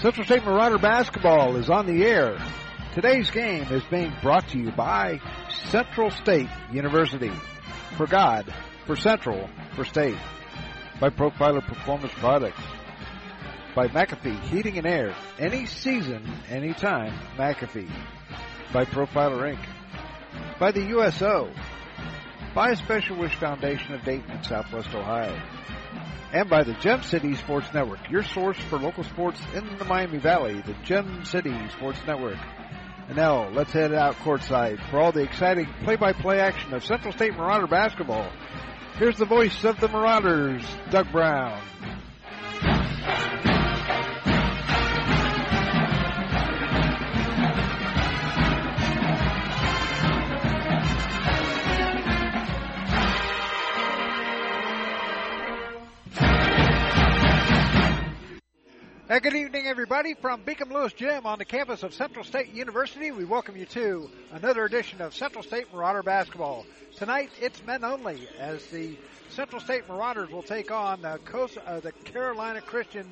Central State Marauder basketball is on the air. Today's game is being brought to you by Central State University. For God, for Central, for State. By Profiler Performance Products. By McAfee Heating and Air. Any season, anytime, McAfee. By Profiler Inc. By the USO. By a Special Wish Foundation of Dayton Southwest Ohio and by the Gem City Sports Network, your source for local sports in the Miami Valley, the Gem City Sports Network. And now, let's head out courtside for all the exciting play-by-play action of Central State Marauder basketball. Here's the voice of the Marauders, Doug Brown. Good evening, everybody, from Beacom Lewis Gym on the campus of Central State University. We welcome you to another edition of Central State Marauder Basketball. Tonight, it's men only, as the Central State Marauders will take on the, Coast, uh, the Carolina Christian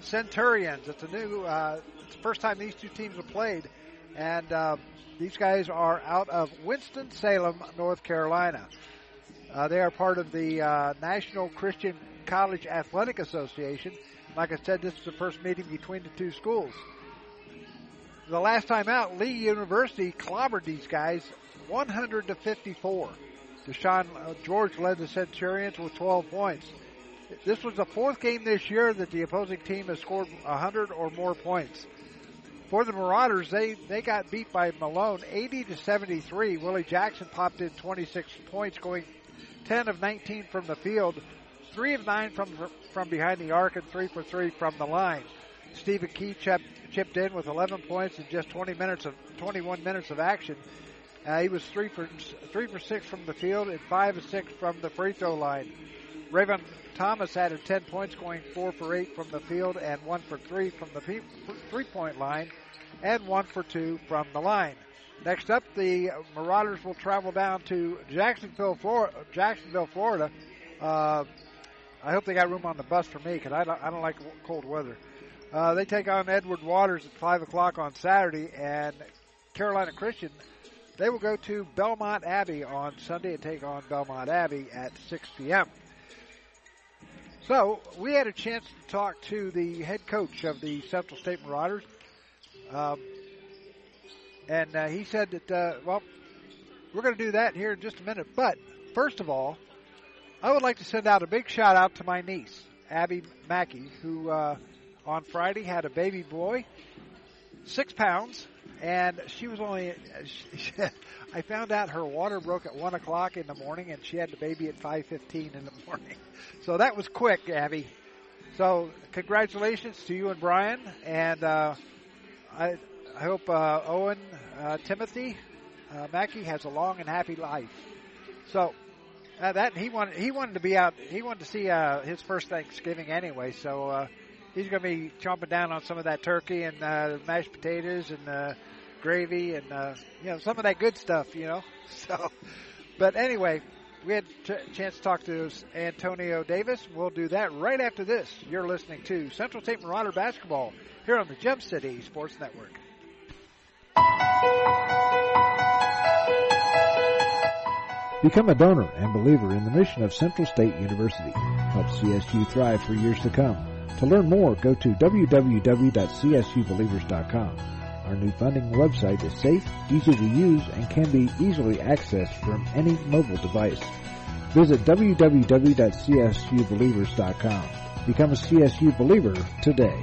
Centurions. It's a new, uh, it's the first time these two teams have played, and uh, these guys are out of Winston Salem, North Carolina. Uh, they are part of the uh, National Christian College Athletic Association like I said, this is the first meeting between the two schools. The last time out, Lee University clobbered these guys 100 to 54. Deshaun uh, George led the Centurions with 12 points. This was the fourth game this year that the opposing team has scored 100 or more points. For the Marauders, they, they got beat by Malone 80 to 73. Willie Jackson popped in 26 points, going 10 of 19 from the field three of nine from from behind the arc and three for three from the line. Stephen Key chipped, chipped in with 11 points in just 20 minutes of 21 minutes of action. Uh, he was three for three for six from the field and five of six from the free throw line. Rayvon Thomas added 10 points, going four for eight from the field and one for three from the three point line, and one for two from the line. Next up, the Marauders will travel down to Jacksonville, Florida. Jacksonville, Florida. Uh, I hope they got room on the bus for me because I don't, I don't like cold weather. Uh, they take on Edward Waters at 5 o'clock on Saturday, and Carolina Christian, they will go to Belmont Abbey on Sunday and take on Belmont Abbey at 6 p.m. So, we had a chance to talk to the head coach of the Central State Marauders. Um, and uh, he said that, uh, well, we're going to do that here in just a minute. But first of all, I would like to send out a big shout out to my niece, Abby Mackey, who uh, on Friday had a baby boy, six pounds, and she was only. She, I found out her water broke at one o'clock in the morning, and she had the baby at five fifteen in the morning. So that was quick, Abby. So congratulations to you and Brian, and uh, I I hope uh, Owen uh, Timothy uh, Mackey has a long and happy life. So uh, that he wanted he wanted to be out. He wanted to see uh, his first Thanksgiving anyway, so uh, he's going to be chomping down on some of that turkey and uh, mashed potatoes and uh, gravy and uh, you know some of that good stuff. You know, so. But anyway, we had a chance to talk to Antonio Davis. We'll do that right after this. You're listening to Central State Marauder basketball here on the Gem City Sports Network. Become a donor and believer in the mission of Central State University. Help CSU thrive for years to come. To learn more, go to www.csubelievers.com. Our new funding website is safe, easy to use, and can be easily accessed from any mobile device. Visit www.csubelievers.com. Become a CSU believer today.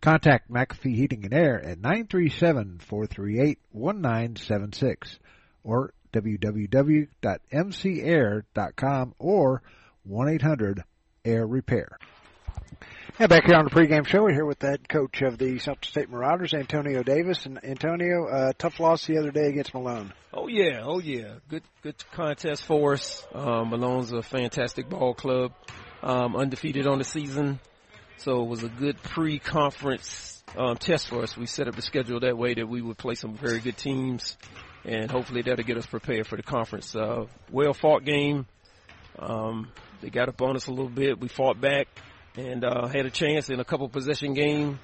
Contact McAfee Heating and Air at 937-438-1976 or www.mcair.com or 1-800 Air Repair. And back here on the pregame show, we're here with the head coach of the Central State Marauders, Antonio Davis. And Antonio, uh, tough loss the other day against Malone. Oh yeah, oh yeah, good good contest for us. Um, Malone's a fantastic ball club, um, undefeated on the season, so it was a good pre-conference um, test for us. We set up the schedule that way that we would play some very good teams, and hopefully that'll get us prepared for the conference. Uh, well fought game. Um, they got up on us a little bit. We fought back and uh, had a chance in a couple possession game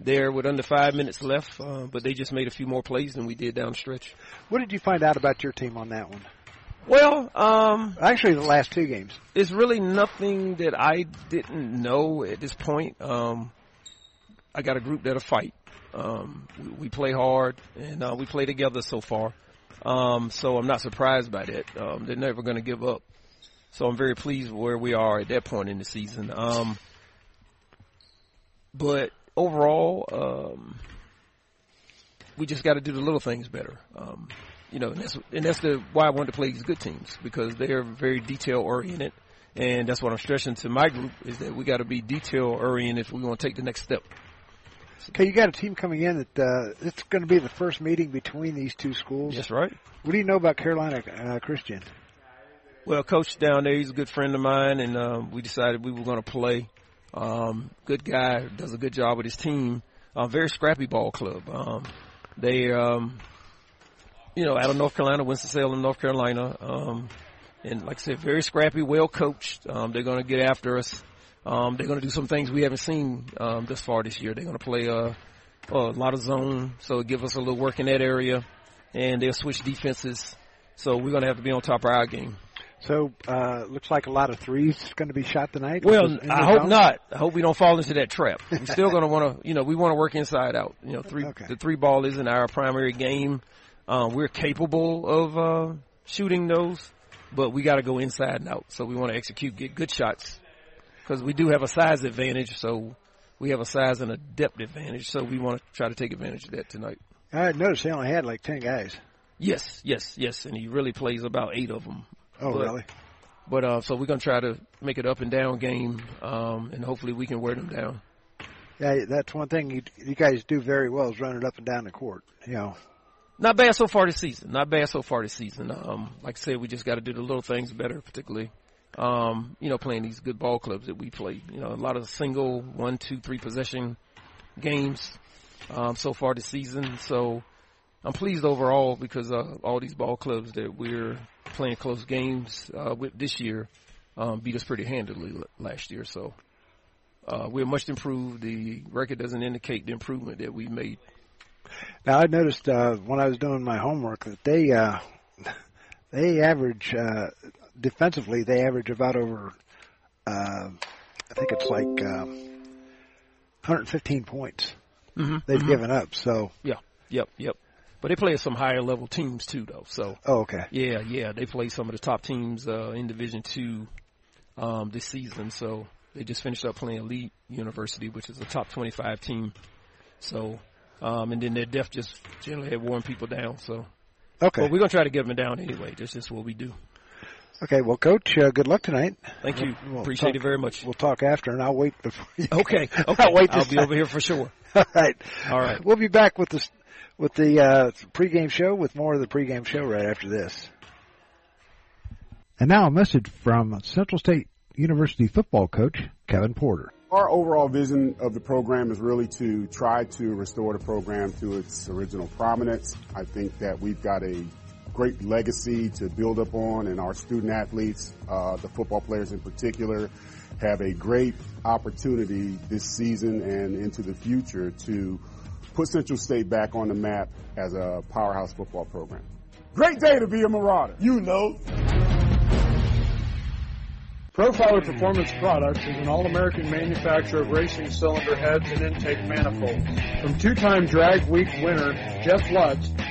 there with under five minutes left, uh, but they just made a few more plays than we did down the stretch. What did you find out about your team on that one? Well, um, actually, the last two games. It's really nothing that I didn't know at this point. Um, I got a group that'll fight. Um, we, we, play hard and uh, we play together so far. Um, so I'm not surprised by that. Um, they're never going to give up. So I'm very pleased with where we are at that point in the season. Um, but overall, um, we just got to do the little things better. Um, you know, and that's, and that's the why I wanted to play these good teams because they are very detail oriented, and that's what I'm stressing to my group is that we got to be detail oriented if we want to take the next step. Okay, you got a team coming in that uh, it's going to be the first meeting between these two schools. That's right. What do you know about Carolina uh, Christian? Well, coach down there, he's a good friend of mine, and um, we decided we were going to play. Um, good guy, does a good job with his team. Uh, very scrappy ball club. Um, they, um, you know, out of North Carolina, Winston-Salem, North Carolina. Um, and like I said, very scrappy, well coached. Um, they're going to get after us. Um, they're going to do some things we haven't seen um, this far this year. They're going to play uh, a lot of zone, so give us a little work in that area, and they'll switch defenses. So we're going to have to be on top of our game. So uh, looks like a lot of threes going to be shot tonight. Well, I hope zone? not. I hope we don't fall into that trap. We're still going to want to, you know, we want to work inside out. You know, three okay. the three ball isn't our primary game. Um, we're capable of uh, shooting those, but we got to go inside and out. So we want to execute, get good shots, because we do have a size advantage. So we have a size and a depth advantage. So we want to try to take advantage of that tonight. I noticed they only had like ten guys. Yes, yes, yes, and he really plays about eight of them Oh, but, really? But uh, so we're gonna try to make it up and down game, um, and hopefully we can wear them down. Yeah, that's one thing you you guys do very well is run it up and down the court. You know. Not bad so far this season. Not bad so far this season. Um, like I said, we just got to do the little things better, particularly, um, you know, playing these good ball clubs that we play. You know, a lot of single one, two, three possession games um, so far this season. So I'm pleased overall because uh, all these ball clubs that we're playing close games uh, with this year um, beat us pretty handily last year. So uh, we're much improved. The record doesn't indicate the improvement that we made. Now I noticed uh, when I was doing my homework that they uh, they average uh, defensively they average about over uh, I think it's like um, 115 points mm-hmm. they've mm-hmm. given up. So yeah, yep, yep. But they play some higher level teams too, though. So oh, okay, yeah, yeah, they play some of the top teams uh, in Division Two um, this season. So they just finished up playing Lee University, which is a top 25 team. So um, and then their depth just generally had worn people down. So okay, well, we're gonna try to get them down anyway. That's just what we do. Okay, well, Coach, uh, good luck tonight. Thank you. We'll Appreciate talk, it very much. We'll talk after, and I'll wait before you. Okay, okay. I'll wait. I'll be over here for sure. All right. All right. We'll be back with the with the uh, pregame show with more of the pregame show right after this. And now a message from Central State University football coach Kevin Porter. Our overall vision of the program is really to try to restore the program to its original prominence. I think that we've got a great legacy to build up on and our student athletes, uh, the football players in particular, have a great opportunity this season and into the future to put Central State back on the map as a powerhouse football program. Great day to be a Marauder. You know. Profiler Performance Products is an all-American manufacturer of racing cylinder heads and intake manifolds. From two-time Drag Week winner Jeff Lutz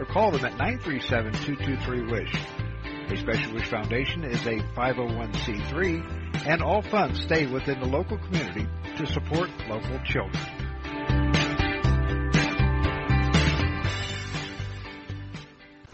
or call them at 937-223-WISH. A Special Wish Foundation is a 501c3 and all funds stay within the local community to support local children.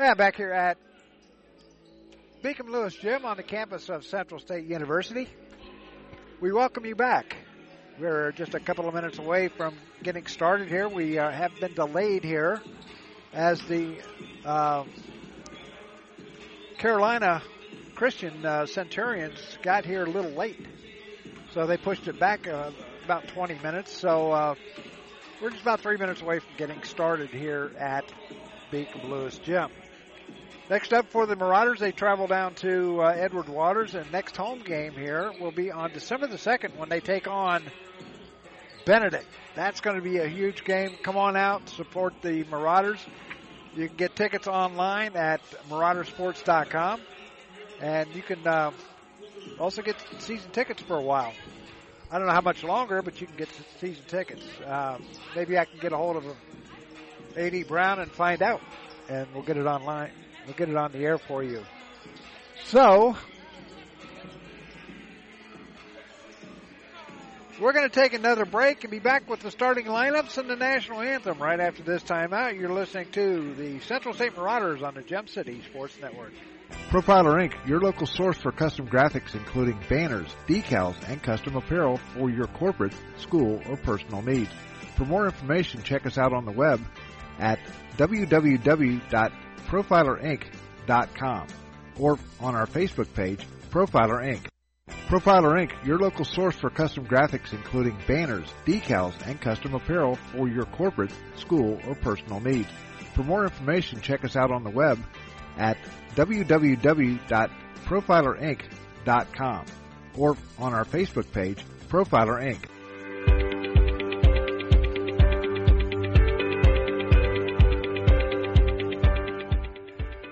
Yeah, back here at Beacom Lewis Gym on the campus of Central State University. We welcome you back. We're just a couple of minutes away from getting started here. We uh, have been delayed here as the uh, Carolina Christian uh, Centurions got here a little late. So they pushed it back uh, about 20 minutes. So uh, we're just about three minutes away from getting started here at Beacom Lewis Gym. Next up for the Marauders, they travel down to uh, Edward Waters, and next home game here will be on December the 2nd when they take on Benedict. That's going to be a huge game. Come on out, support the Marauders. You can get tickets online at maraudersports.com, and you can uh, also get season tickets for a while. I don't know how much longer, but you can get season tickets. Uh, maybe I can get a hold of A.D. Brown and find out, and we'll get it online. We'll get it on the air for you. So, we're going to take another break and be back with the starting lineups and the national anthem right after this timeout. You're listening to the Central State Marauders on the Gem City Sports Network. Profiler Inc., your local source for custom graphics including banners, decals, and custom apparel for your corporate, school, or personal needs. For more information, check us out on the web at www.profilerinc.com or on our Facebook page, Profiler Inc. Profiler Inc., your local source for custom graphics including banners, decals, and custom apparel for your corporate, school, or personal needs. For more information, check us out on the web at www.profilerinc.com or on our Facebook page, Profiler Inc.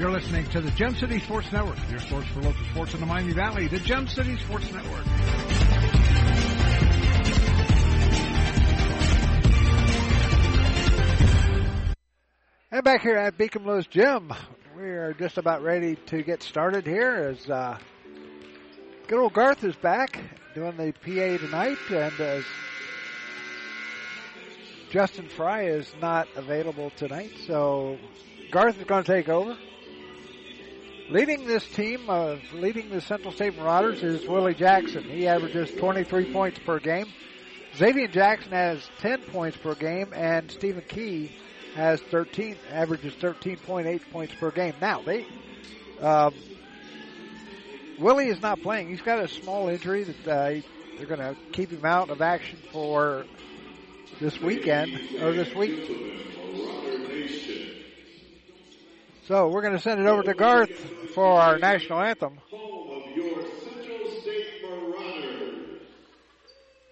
You're listening to the Gem City Sports Network, your source for local sports in the Miami Valley, the Gem City Sports Network. And back here at Beacom Lewis Gym, we are just about ready to get started here as uh, good old Garth is back doing the PA tonight, and as Justin Fry is not available tonight, so Garth is going to take over. Leading this team, uh, leading the Central State Marauders is Willie Jackson. He averages 23 points per game. Xavier Jackson has 10 points per game, and Stephen Key has 13, averages 13.8 points per game. Now, they, um, Willie is not playing. He's got a small injury that uh, they're going to keep him out of action for this weekend, or this week. So we're going to send it over to Garth for our national anthem.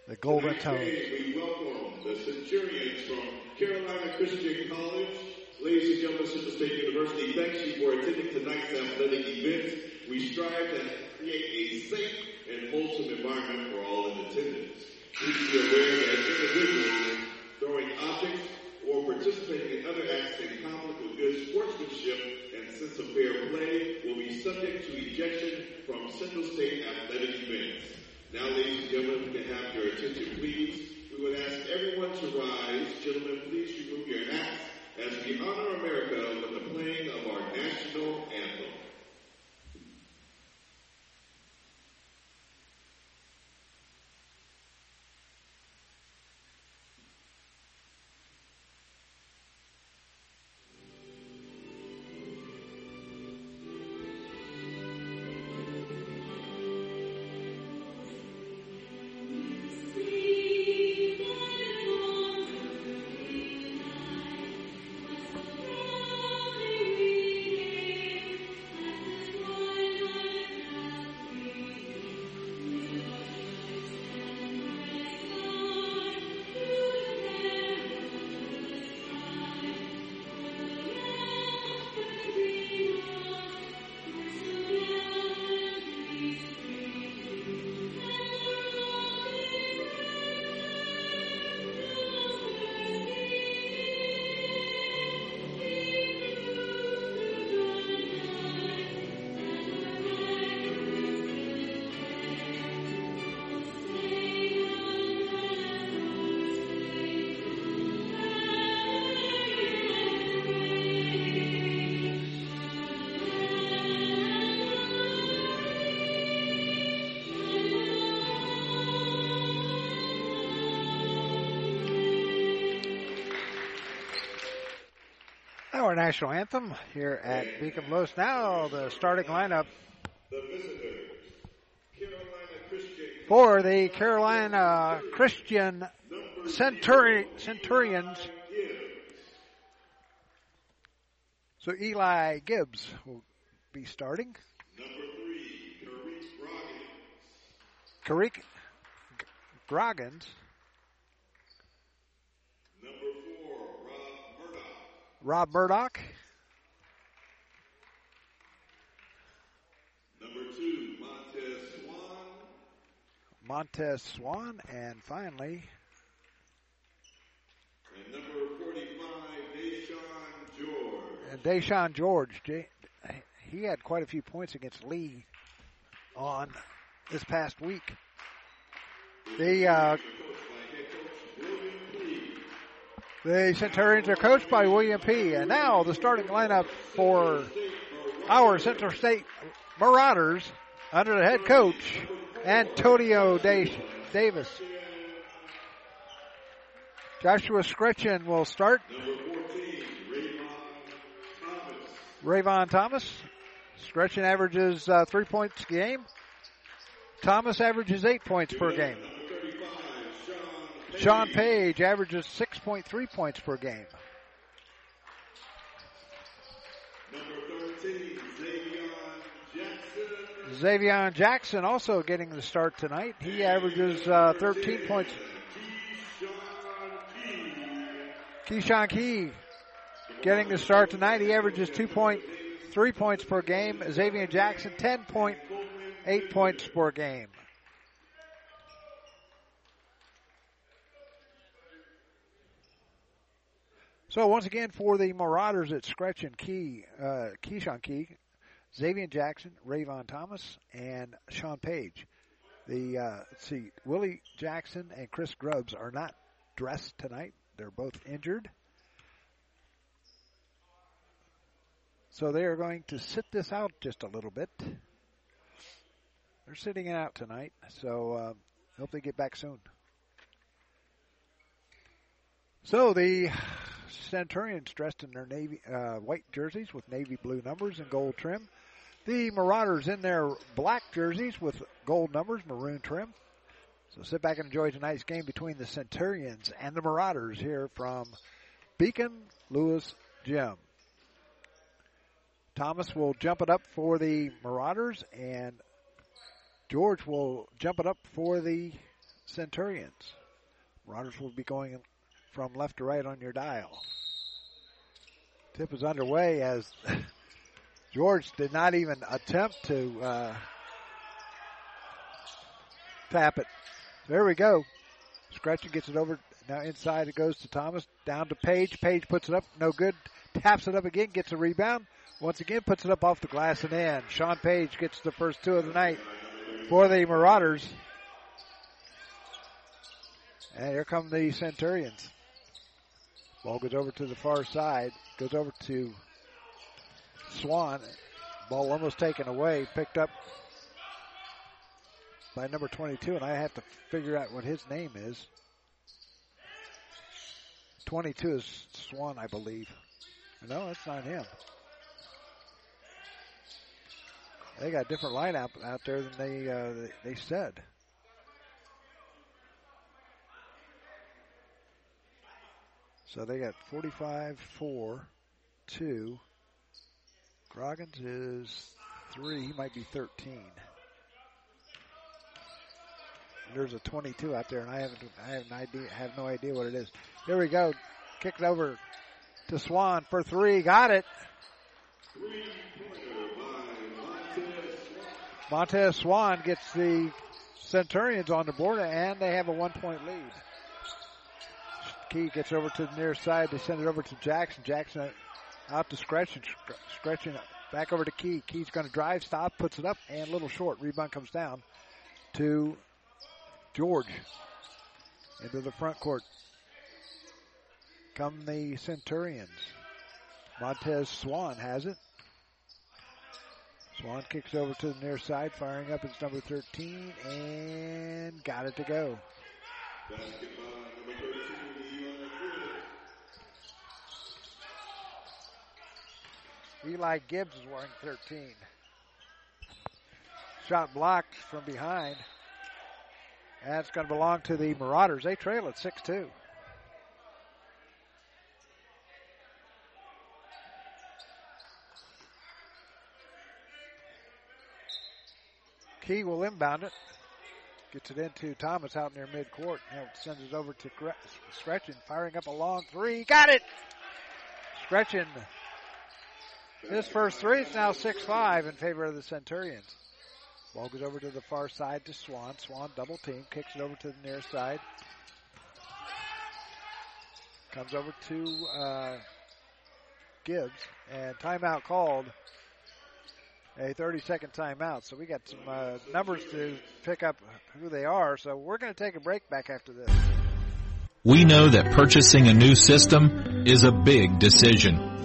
The Golden Tones. We welcome the Centurions from Carolina Christian College. Ladies and gentlemen, Central State University, thanks you for attending tonight's athletic event. We strive to create a safe and wholesome environment for all in attendance. Please be aware that individuals throwing objects or participating in other acts in conflict with good sportsmanship and sense of fair play will be subject to ejection from Central State athletic events. Now, ladies and gentlemen, we can have your attention, please. We would ask everyone to rise. Gentlemen, please remove your hats as we honor America with the playing of our national anthem. National anthem here at Beacom Lewis. Now the starting lineup for the Carolina Christian Centuri- Centurions. So Eli Gibbs will be starting. number three Karik Groggins. Rob Murdoch. Number two, Montez Swan. Montez Swan. And finally, And number 45, Deshaun George. and Deshaun George. He had quite a few points against Lee on this past week. The uh, the Centurions are coached by William P. And now the starting lineup for our Central State Marauders under the head coach Antonio Da- Davis. Joshua Scretchen will start. Rayvon Thomas. Scretchen averages uh, three points a game. Thomas averages eight points per game. Sean Page averages 6.3 points per game. Number 13, Xavier Jackson. Xavier Jackson also getting the start tonight. He averages uh, 13 points. Keyshawn Key getting the start tonight. He averages 2.3 points per game. Xavier Jackson 10.8 points per game. So once again for the Marauders at Scratch and Key, uh, Keyshawn Key, Xavier Jackson, Rayvon Thomas, and Sean Page. The uh, see, Willie Jackson and Chris Grubbs are not dressed tonight. They're both injured. So they are going to sit this out just a little bit. They're sitting it out tonight, so uh, hope they get back soon. So the Centurions dressed in their navy uh, white jerseys with navy blue numbers and gold trim. The Marauders in their black jerseys with gold numbers, maroon trim. So sit back and enjoy tonight's game between the Centurions and the Marauders here from Beacom Lewis Gym. Thomas will jump it up for the Marauders, and George will jump it up for the Centurions. Marauders will be going from left to right on your dial. Tip is underway as George did not even attempt to uh, tap it. There we go. Scretchen gets it over. Now inside it goes to Thomas. Down to Page. Page puts it up. No good. Taps it up again. Gets a rebound. Once again puts it up off the glass and in. Sean Page gets the first two of the night for the Marauders. And here come the Centurions. Ball goes over to the far side. Goes over to Swan. Ball almost taken away. Picked up by number 22, and I have to figure out what his name is. 22 is Swan, I believe. No, that's not him. They got a different lineup out there than they uh, they said. So they got 45, 4, 2. Groggins is 3. He might be 13. There's a 22 out there, and I haven't, I have an idea, have no idea what it is. There we go. Kick it over to Swan for three. Got it. Montez Swan gets the Centurions on the board, and they have a one point lead. Key gets over to the near side. They send it over to Jackson. Jackson out to Scretchen. Scretchen back over to Key. Key's going to drive, stop, puts it up, and a little short. Rebound comes down to George into the front court. Come the Centurions. Montez Swan has it. Swan kicks over to the near side, firing up. It's number 13, and got it to go. Eli Gibbs is wearing 13. Shot blocked from behind. That's going to belong to the Marauders. They trail at 6 2. Key will inbound it. Gets it into Thomas out near midcourt. Now sends it over to Scretchen, firing up a long three. Got it! Scretchen. His first three is now 6-5 in favor of the Centurions. Ball goes over to the far side to Swan. Swan double team, kicks it over to the near side. Comes over to uh, Gibbs, and timeout called. A 30 second timeout. So we got some uh, numbers to pick up who they are. So we're going to take a break back after this. We know that purchasing a new system is a big decision.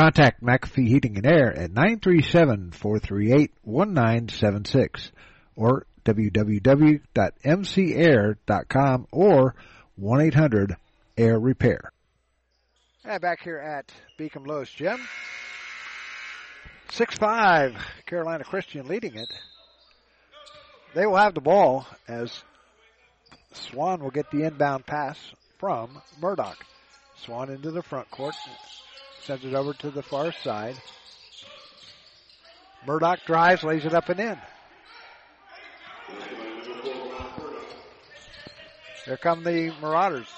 Contact McAfee Heating and Air at 937-438-1976 or www.mcair.com or 1-800-AIR Repair. And back here at Beacom Lewis Gym. 6-5, Carolina Christian leading it. They will have the ball as Swan will get the inbound pass from Murdoch. Swan into the front court, sends it over to the far side. Murdoch drives, lays it up and in. Here come the Marauders.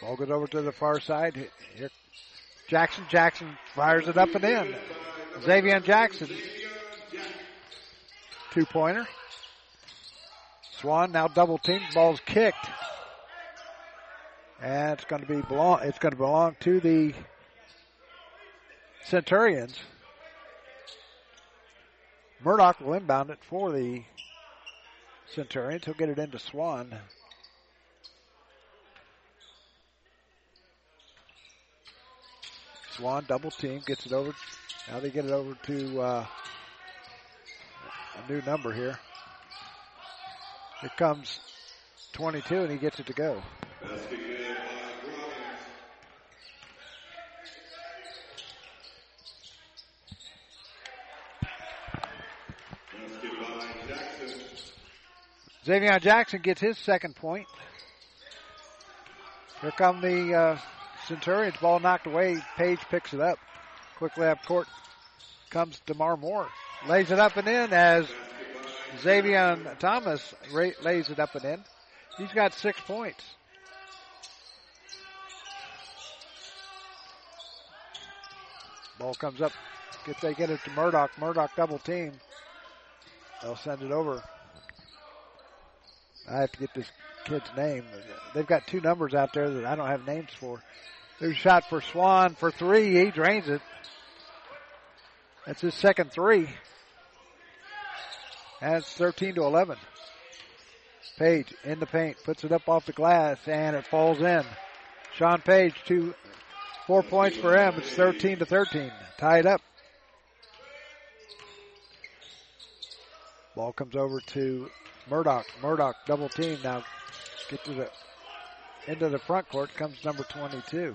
Ball goes over to the far side. Here, Jackson. Jackson fires it up and in. Xavier Jackson. Two pointer. Swan now double team. Ball's kicked. And it's going to be belong. It's going to belong to the Centurions. Murdoch will inbound it for the Centurions. He'll get it into Swan. Swan double team gets it over. Now they get it over to uh, a new number here. Here comes 22 and he gets it to go. Xavier Jackson gets his second point. Here come the uh, Centurions. Ball knocked away. Page picks it up. Quickly up court comes DeMar Moore. Lays it up and in as Xavier Thomas lays it up and in. He's got six points. Ball comes up. If they get it to Murdoch, Murdoch double team. They'll send it over. I have to get this kid's name. They've got two numbers out there that I don't have names for. There's shot for Swan for three. He drains it. That's his second three. It's 13 to 11. Page in the paint, puts it up off the glass, and it falls in. Sean Page, two, four points for him. It's 13 to 13. Tied up. Ball comes over to Murdoch. Murdoch double team now. Get to the into the front court comes number 22.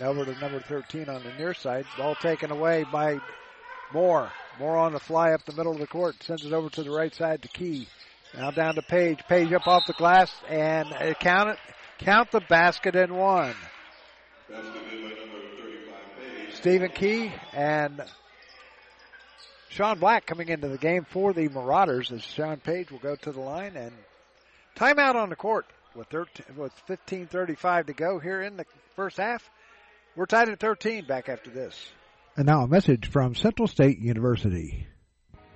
Over to number 13 on the near side. Ball taken away by Moore. Moore on the fly up the middle of the court. Sends it over to the right side to Key. Now down to Page. Page up off the glass and uh, count it. Count the basket in one. Stephen Key and Sean Black coming into the game for the Marauders as Sean Page will go to the line and timeout on the court with 13, with 15:35 to go here in the first half. We're tied at 13 back after this. And now a message from Central State University.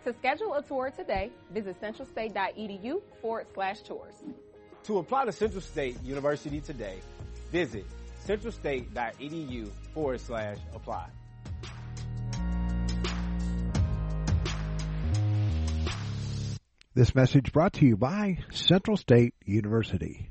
To schedule a tour today, visit centralstate.edu forward slash tours. To apply to Central State University today, visit centralstate.edu forward slash apply. This message brought to you by Central State University.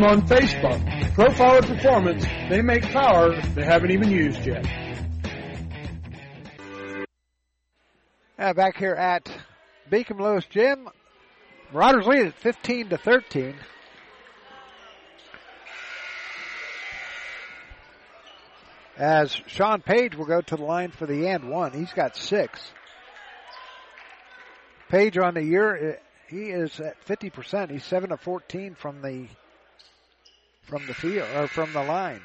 on Facebook. Profiler Performance, they make power they haven't even used yet. Uh, back here at Beacom Lewis Gym, Marauders lead at 15 to 13. As Sean Page will go to the line for the and one. He's got six. Page on the year, he is at 50%. He's 7 of 14 from the from the field or from the line.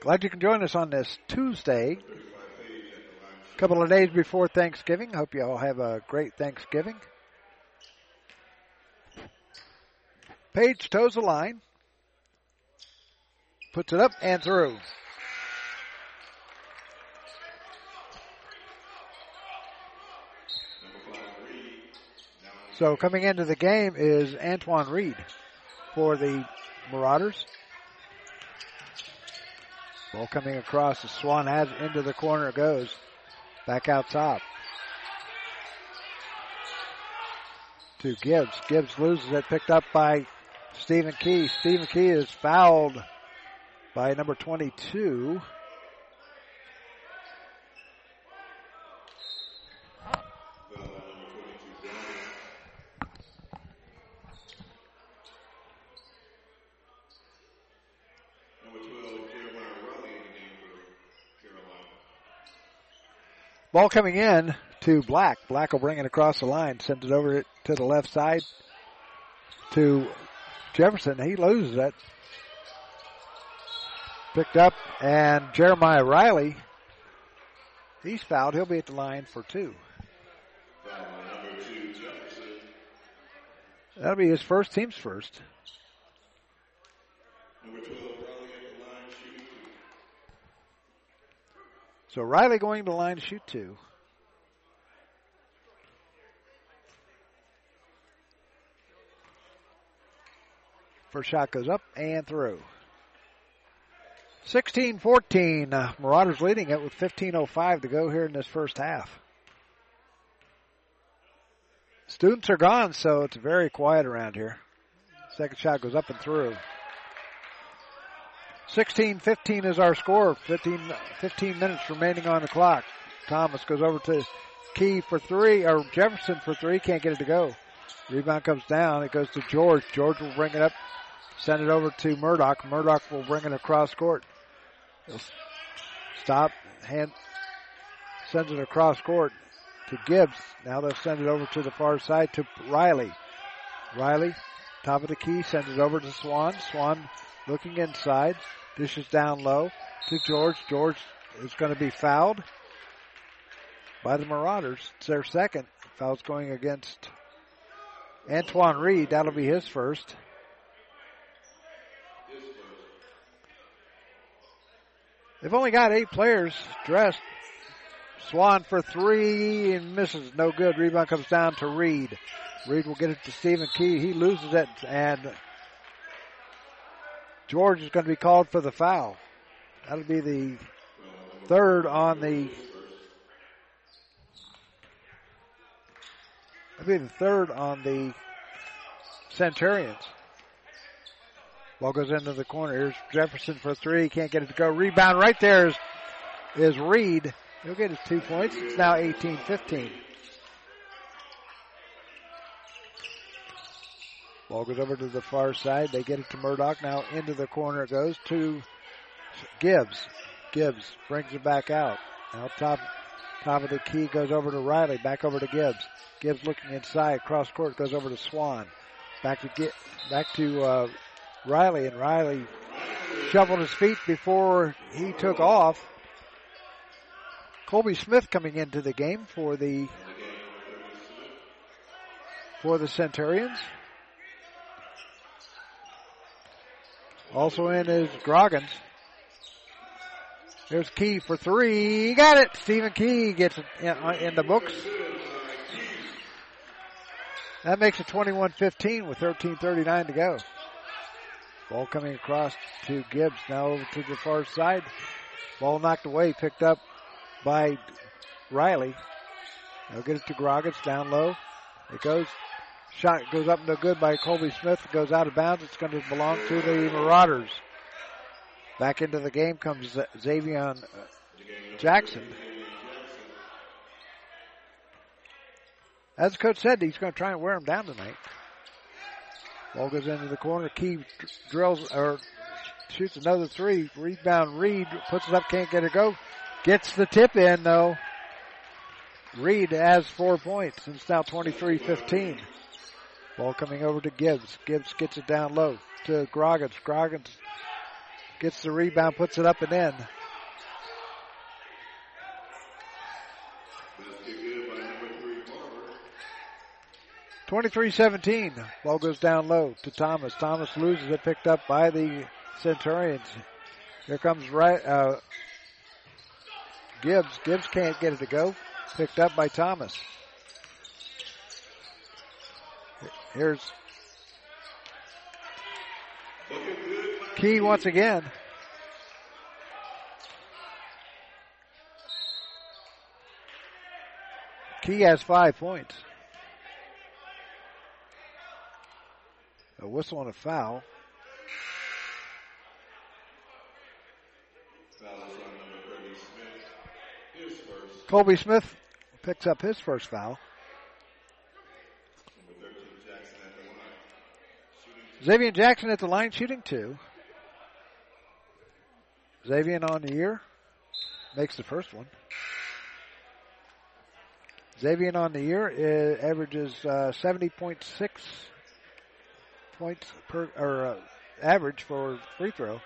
Glad you can join us on this Tuesday. A couple of days before Thanksgiving. Hope you all have a great Thanksgiving. Page toes the line. Puts it up and through. So coming into the game is Antoine Reed for the Marauders. Ball coming across. The Swan has into the corner goes. Back out top. To Gibbs. Gibbs loses it. Picked up by Stephen Key. Stephen Key is fouled by number 22. Ball coming in to Black. Black will bring it across the line, sends it over to the left side to Jefferson. He loses it. Picked up, and Jeremiah Riley, he's fouled. He'll be at the line for two. That'll be his first, team's first. So Riley going to the line to shoot two. First shot goes up and through. 16-14. Uh, Marauders leading it with 15.05 to go here in this first half. Students are gone, so it's very quiet around here. Second shot goes up and through. 16-15 is our score. 15, 15 minutes remaining on the clock. Thomas goes over to Key for three, or Jefferson for three. Can't get it to go. Rebound comes down. It goes to George. George will bring it up, send it over to Murdoch. Murdoch will bring it across court. He'll stop, hand, sends it across court to Gibbs. Now they'll send it over to the far side to Riley. Riley, top of the key, sends it over to Swan. Swan looking inside, dishes down low to George. George is going to be fouled by the Marauders. It's their second. Foul's going against Antoine Reed. That'll be his first. They've only got eight players dressed. Swan for three and misses. No good. Rebound comes down to Reed. Reed will get it to Stephen Key. He loses it and George is going to be called for the foul. That'll be the third on the That'll be the third on the Centurions. Ball goes into the corner. Here's Jefferson for three. Can't get it to go. Rebound right there is, is Reed. He'll get his two points. It's now 18-15. Ball goes over to the far side. They get it to Murdoch. Now into the corner it goes to Gibbs. Gibbs brings it back out. Now top top of the key goes over to Riley. Back over to Gibbs. Gibbs looking inside. Cross court goes over to Swan. Back to get back to uh, Riley, and Riley shuffled his feet before he took off. Colby Smith coming into the game for the for the Centurions. Also in is Groggins. There's Key for three. Got it. Stephen Key gets in, uh, in the books. That makes it 21-15 with 13.39 to go. Ball coming across to Gibbs. Now over to the far side. Ball knocked away, picked up by Riley. They'll get it to Groggins down low. It goes. Shot goes up no good by Colby Smith. It goes out of bounds. It's going to belong to the Marauders. Back into the game comes Xavier uh, Jackson. As coach said, he's going to try and wear him down tonight. Ball goes into the corner. Key drills or shoots another three. Rebound Reed puts it up, can't get it go. Gets the tip in though. Reed has four points. It's now 23-15. Ball coming over to Gibbs. Gibbs gets it down low to Groggins. Groggins gets the rebound, puts it up and in. Twenty-three seventeen. Ball goes down low to Thomas. Thomas loses it, picked up by the Centurions. Here comes right uh, Gibbs. Gibbs can't get it to go. Picked up by Thomas. Here's Key once again. Key has five points. A whistle and a foul. Colby Smith picks up his first foul. Xavier Jackson at the line shooting two. Xavier on the year makes the first one. Xavier on the year is, averages uh, 70.6 points per or uh, average for free throw.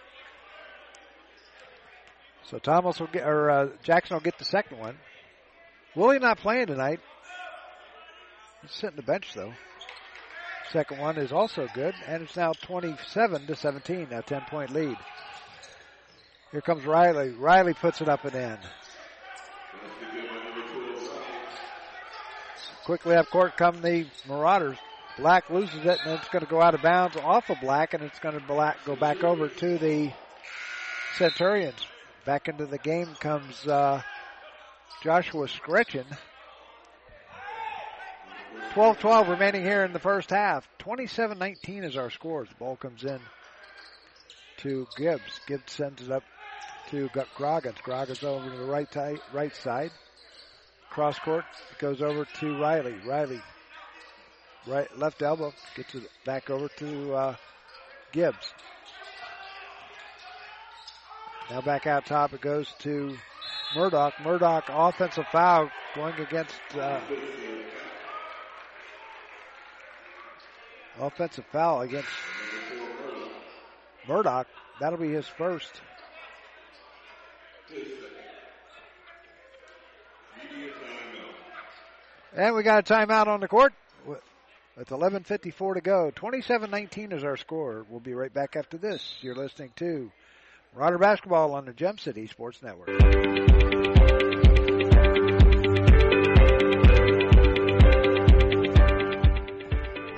So Thomas will get or uh, Jackson will get the second one. Willie not playing tonight. He's sitting the bench though. Second one is also good, and it's now 27 to 17, a 10 point lead. Here comes Riley. Riley puts it up and in. Quickly up court come the Marauders. Black loses it, and it's going to go out of bounds off of Black, and it's going to black, go back over to the Centurions. Back into the game comes uh, Joshua Scretchen. 12-12 remaining here in the first half. 27-19 is our score. The ball comes in to Gibbs. Gibbs sends it up to Groggins. Groggins over to the right, tight, right side. Cross court goes over to Riley. Riley, right left elbow gets it back over to uh, Gibbs. Now back out top it goes to Murdoch. Murdoch offensive foul going against uh, offensive foul against Murdoch. That'll be his first. And we got a timeout on the court It's 11.54 to go. 27-19 is our score. We'll be right back after this. You're listening to Marauder Basketball on the Gem City Sports Network.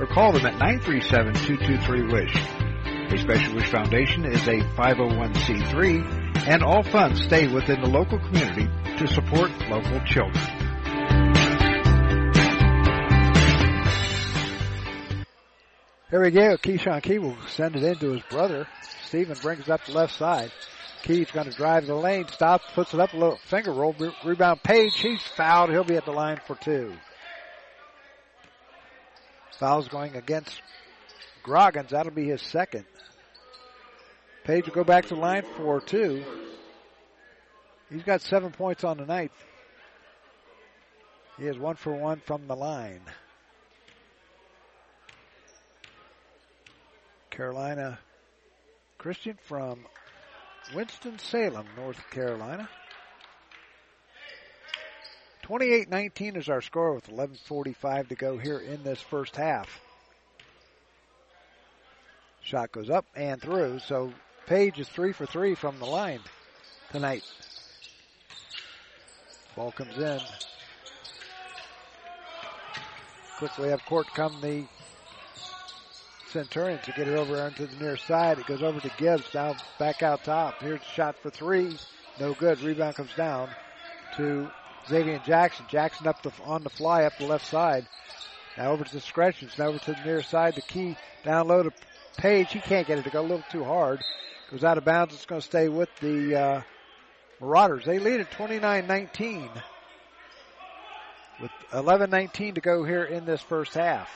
or call them at 937-223-WISH. A Special Wish Foundation is a 501c3 and all funds stay within the local community to support local children. Here we go. Keyshawn Key will send it into his brother. Steven brings it up the left side. Key's going to drive the lane, stops, puts it up a little finger roll, rebound Page. He's fouled. He'll be at the line for two. Foul's going against Groggins. That'll be his second. Page will go back to line for two. He's got seven points on the night. He is one for one from the line. Carolina Christian from Winston-Salem, North Carolina. 28-19 is our score with 11.45 to go here in this first half. Shot goes up and through, so Page is three for three from the line tonight. Ball comes in. Quickly up court come the Centurions to get it over onto the near side. It goes over to Gibbs, now back out top. Here's a shot for three. No good. Rebound comes down to Xavier Jackson. Jackson up the, on the fly up the left side. Now over to the scratches. Now over to the near side. The key down low to Page. He can't get it to go a little too hard. Goes out of bounds. It's going to stay with the uh, Marauders. They lead at 29-19 with 11-19 to go here in this first half.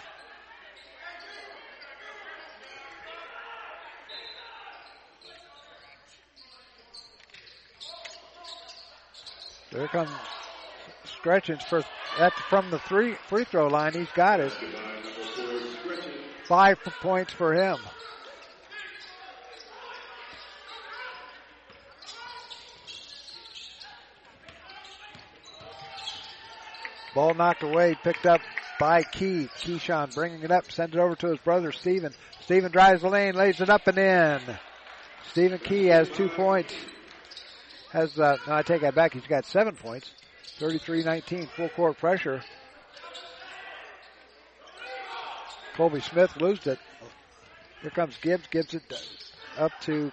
There comes Scretchen's first from the three free throw line. He's got it. Five points for him. Ball knocked away, picked up by Key. Keyshawn bringing it up, sends it over to his brother Stephen. Stephen drives the lane, lays it up and in. Stephen Key has two points. Has, uh, no, I take that back. He's got seven points. 33-19, full court pressure. Colby Smith loses it. Here comes Gibbs, gives it up to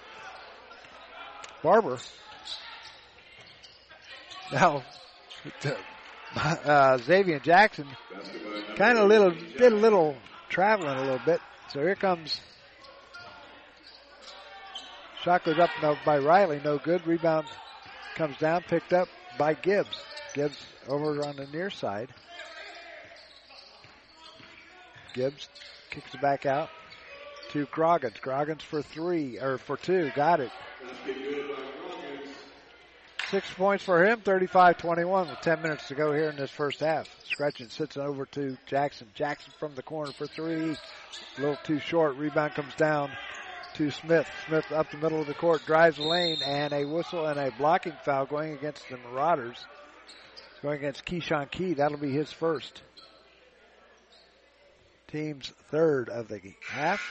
Barber. Now, uh, Xavier Jackson kind of little did a little traveling a little bit. So here comes shot goes up by Riley, no good. Rebound comes down, picked up by Gibbs. Gibbs over on the near side. Gibbs kicks it back out to Groggins. Groggins for three, or for two. Got it. Six points for him, 35-21 with 10 minutes to go here in this first half. Scretchen sits over to Jackson. Jackson from the corner for three. A little too short. Rebound comes down to Smith. Smith up the middle of the court, drives the lane, and a whistle and a blocking foul going against the Marauders. Going against Keyshawn Key. That'll be his first. Team's third of the half.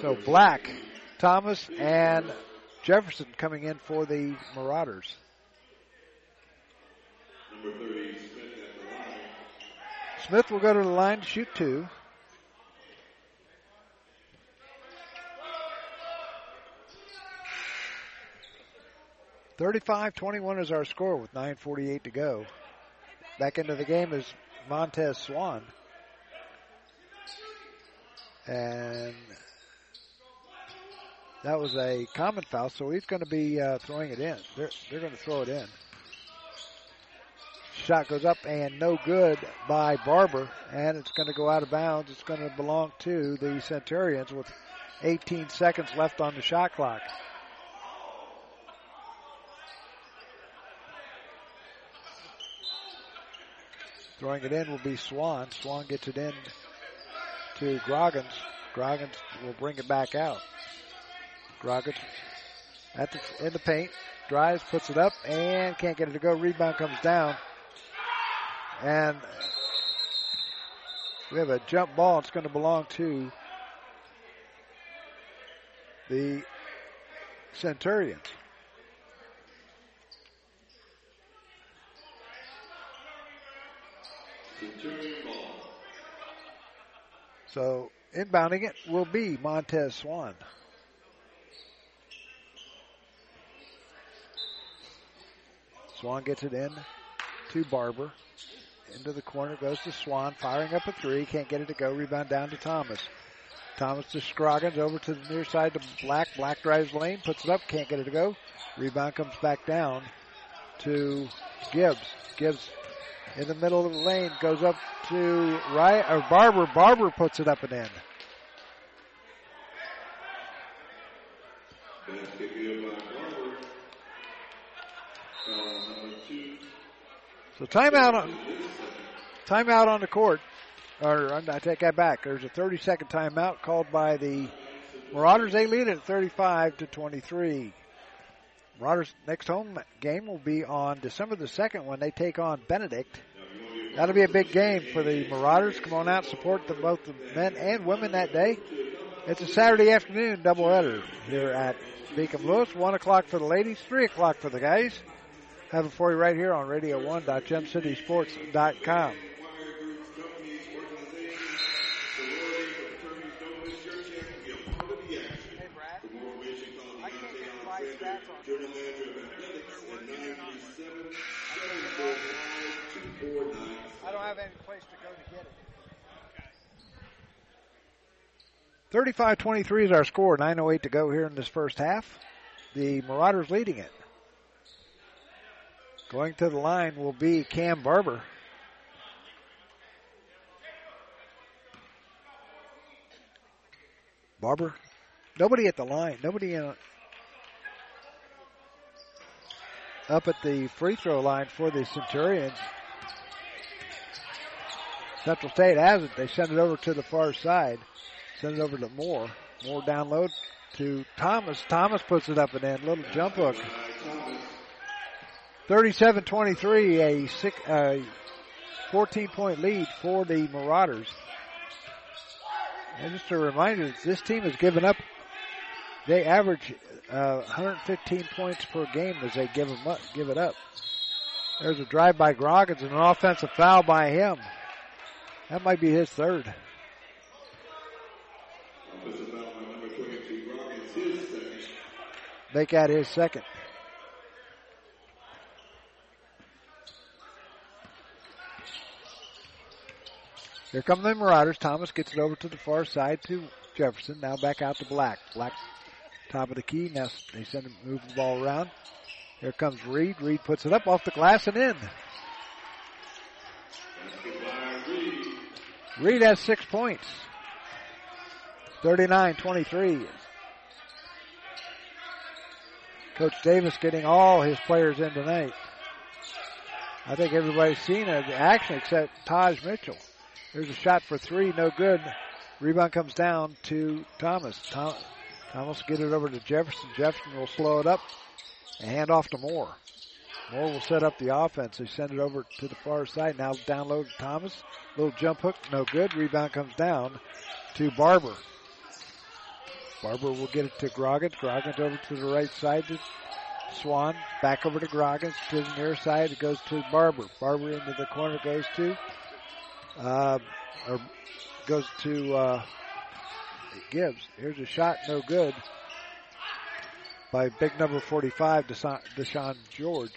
So Black, Thomas, and Jefferson coming in for the Marauders. Smith will go to the line to shoot two. Thirty-five twenty-one is our score with 9.48 to go. Back into the game is Montez Swan. And that was a common foul, so he's going to be uh, throwing it in. They're, they're going to throw it in. Shot goes up and no good by Barber, and it's going to go out of bounds. It's going to belong to the Centurions with 18 seconds left on the shot clock. Throwing it in will be Swan. Swan gets it in to Groggins. Groggins will bring it back out. Groggins at the, in the paint, drives, puts it up, and can't get it to go. Rebound comes down. And we have a jump ball. It's going to belong to the Centurions. So inbounding it will be Montez Swan. Swan gets it in to Barber. Into the corner goes to Swan, firing up a three. Can't get it to go. Rebound down to Thomas. Thomas to Scroggins over to the near side to Black. Black drives lane, puts it up, can't get it to go. Rebound comes back down to Gibbs. Gibbs in the middle of the lane goes up to right or Barber. Barber puts it up and in. So timeout on timeout on the court. Or I take that back. There's a 30 second timeout called by the Marauders. They lead at 35 to 23. Roder's next home game will be on December the 2nd when they take on Benedict. That'll be a big game for the Marauders. Come on out, support them, both the men and women that day. It's a Saturday afternoon doubleheader here at Beacom Lewis. 1 o'clock for the ladies, 3 o'clock for the guys. Have it for you right here on Radio 1.gemcitysports.com. 35-23 is our score. 9.08 to go here in this first half. The Marauders leading it. Going to the line will be Cam Barber. Barber. Nobody at the line. Nobody in, up at the free throw line for the Centurions. Central State has it. They send it over to the far side. Send it over to Moore. Moore download to Thomas. Thomas puts it up and in. Little jump hook. 37-23, a six, uh, 14 point lead for the Marauders. And just a reminder, this team has given up, they average uh, 115 points per game as they give, them up, give it up. There's a drive by Groggins and an offensive foul by him. That might be his third. Make that his second. Here come the Marauders. Thomas gets it over to the far side to Jefferson. Now back out to Black. Black, top of the key. Now they send him, move the ball around. Here comes Reed. Reed puts it up off the glass and in. Reed has six points. 39-23. Coach Davis getting all his players in tonight. I think everybody's seen it, action except Taj Mitchell. There's a shot for three, no good. Rebound comes down to Thomas. Tom, Thomas get it over to Jefferson. Jefferson will slow it up and hand off to Moore. Moore will set up the offense. They send it over to the far side. Now down low to Thomas. Little jump hook, no good. Rebound comes down to Barber. Barber will get it to Groggins. Groggins over to the right side to Swan. Back over to Groggins to the near side. It goes to Barber. Barber into the corner goes to, uh, or goes to, uh, Gibbs. Here's a shot, no good by big number 45, Deshaun George.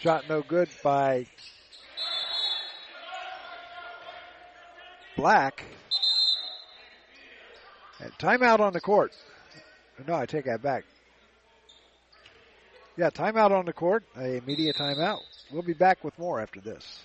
Shot no good by Black. And timeout on the court. No, I take that back. Yeah, timeout on the court. A media timeout. We'll be back with more after this.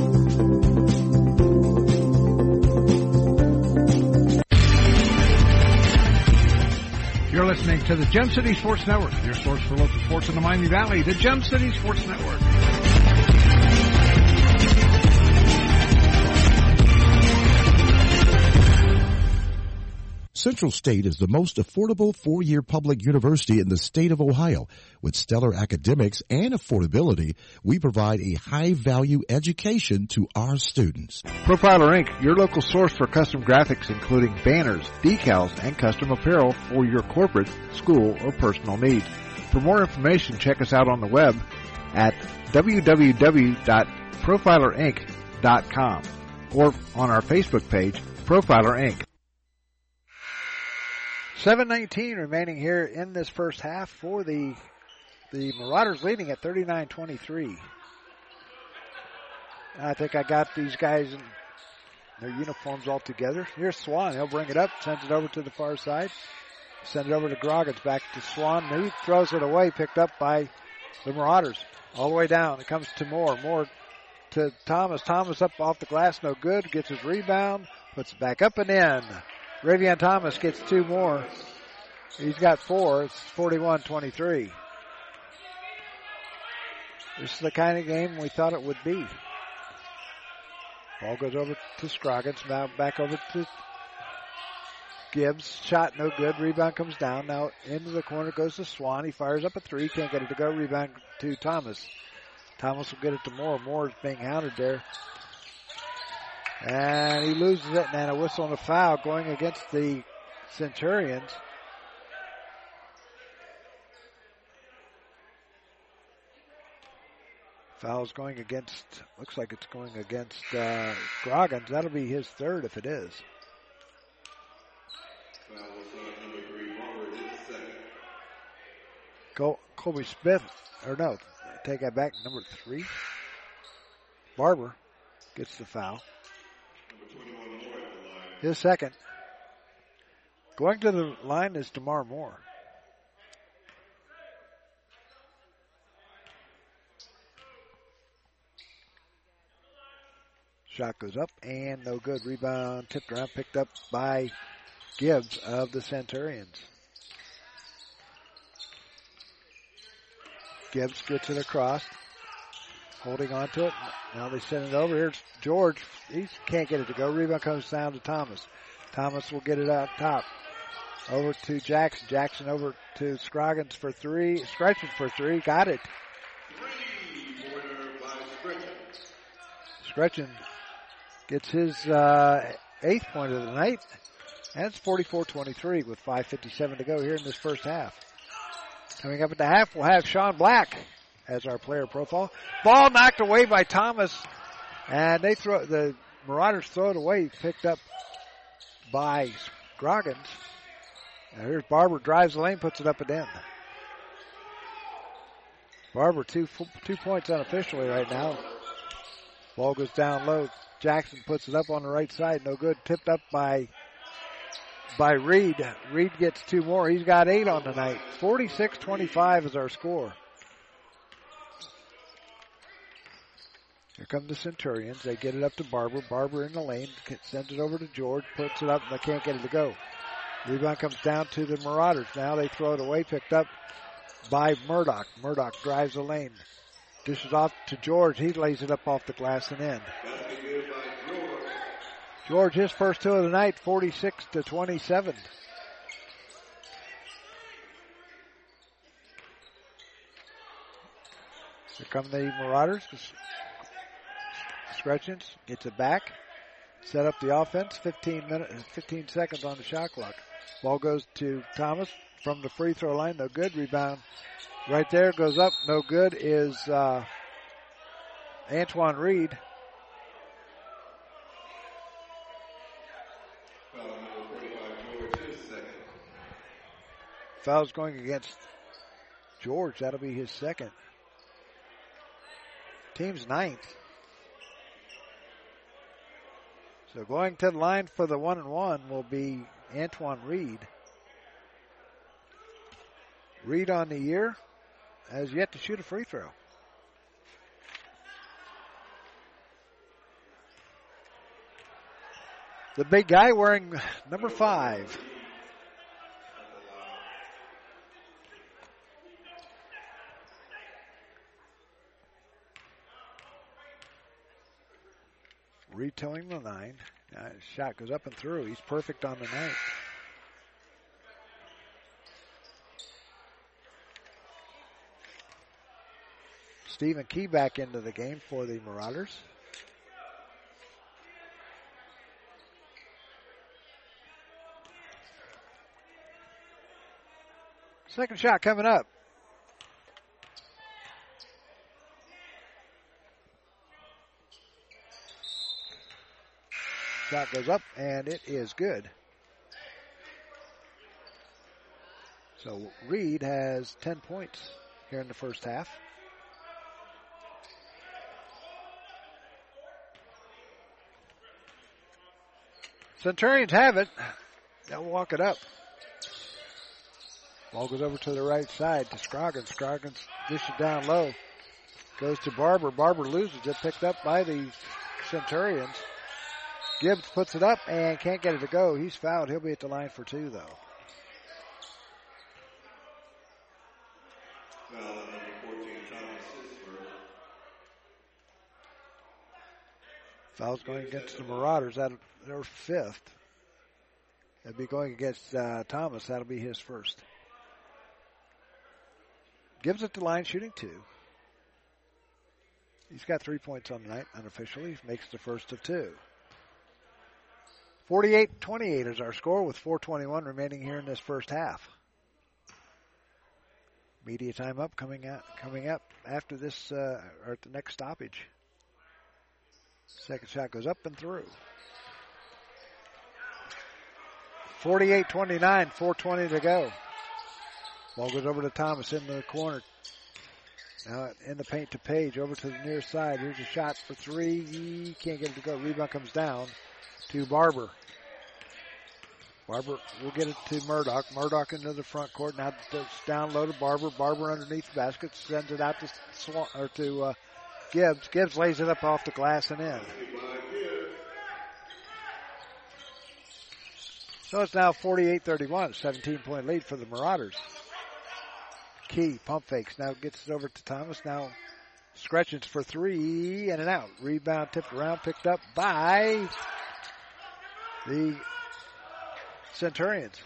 listening to the Gem City Sports Network, your source for local sports in the Miami Valley, the Gem City Sports Network. Central State is the most affordable four-year public university in the state of Ohio. With stellar academics and affordability, we provide a high-value education to our students. Profiler Inc., your local source for custom graphics including banners, decals, and custom apparel for your corporate, school, or personal needs. For more information, check us out on the web at www.profilerinc.com or on our Facebook page, Profiler Inc. 719 remaining here in this first half for the the Marauders leading at 39-23. I think I got these guys in their uniforms all together. Here's Swan. He'll bring it up, sends it over to the far side. Send it over to Groggins. Back to Swan. He throws it away, picked up by the Marauders. All the way down. It comes to Moore. Moore to Thomas. Thomas up off the glass. No good. Gets his rebound. Puts it back up and in. Rayvon Thomas gets two more. He's got four. It's 41-23. This is the kind of game we thought it would be. Ball goes over to Scroggins. Now back over to Gibbs. Shot no good. Rebound comes down. Now into the corner goes to Swan. He fires up a three. Can't get it to go. Rebound to Thomas. Thomas will get it to Moore. Is being hounded there. And he loses it, and a whistle and a foul going against the Centurions. Foul's going against, looks like it's going against uh, Groggins. That'll be his third if it is. Col- Colby Smith, or no, take that back, number three. Barber gets the foul his second. Going to the line is DeMar Moore. Shot goes up and no good. Rebound tipped around, picked up by Gibbs of the Centurions. Gibbs gets it across holding on to it. Now they send it over. Here's George. He can't get it to go. Rebound comes down to Thomas. Thomas will get it out top. Over to Jackson. Jackson over to Scroggins for three. Scretchen for three. Got it. Scretchen gets his uh, eighth point of the night. And it's 44-23 with 5.57 to go here in this first half. Coming up at the half, we'll have Sean Black as our player profile. Ball knocked away by Thomas. And they throw, the Marauders throw it away, picked up by Scroggins. Now here's Barber, drives the lane, puts it up and in. Barber two two points unofficially right now. Ball goes down low. Jackson puts it up on the right side, no good. Tipped up by by Reed. Reed gets two more. He's got eight on the night. 46-25 is our score. Here come the Centurions. They get it up to Barber. Barber in the lane. Sends it over to George. Puts it up and they can't get it to go. Rebound comes down to the Marauders. Now they throw it away. Picked up by Murdoch. Murdoch drives the lane. Dishes off to George. He lays it up off the glass and in. George, his first two of the night, 46 to 27. Here come the Marauders. Scretchens gets it back. Set up the offense. 15 minutes, 15 seconds on the shot clock. Ball goes to Thomas from the free throw line. No good. Rebound right there goes up. No good is uh, Antoine Reed. Foul's going against George. That'll be his second. Team's ninth. So going to the line for the one and one will be Antoine Reed. Reed on the year has yet to shoot a free throw. The big guy wearing number five. Retowing the nine. Uh, shot goes up and through. He's perfect on the night. Stephen Key back into the game for the Marauders. Second shot coming up. Shot goes up and it is good. So Reed has 10 points here in the first half. Centurions have it. They'll walk it up. Ball goes over to the right side to Scroggins. Scroggins dishes down low. Goes to Barber. Barber loses it. Picked up by the Centurions. Gibbs puts it up and can't get it to go. He's fouled. He'll be at the line for two, though. Foul's going against the Marauders. That their fifth. That'd be going against uh, Thomas. That'll be his first. Gives it the line, shooting two. He's got three points on the night unofficially. Makes the first of two. 48-28 is our score with 421 remaining here in this first half. Media time up coming out coming up after this uh, or at the next stoppage. Second shot goes up and through. 48-29, 420 to go. Ball goes over to Thomas in the corner. Now in the paint to Page over to the near side. Here's a shot for three. He can't get it to go. Rebound comes down to Barber. Barber will get it to Murdoch. Murdoch into the front court. Now it's down low to Barber. Barber underneath the basket sends it out to Swan, or to uh, Gibbs. Gibbs lays it up off the glass and in. So it's now 48-31, 17 point lead for the Marauders. Key pump fakes now gets it over to Thomas. Now scratches for three and an out. Rebound tipped around, picked up by the Centurions.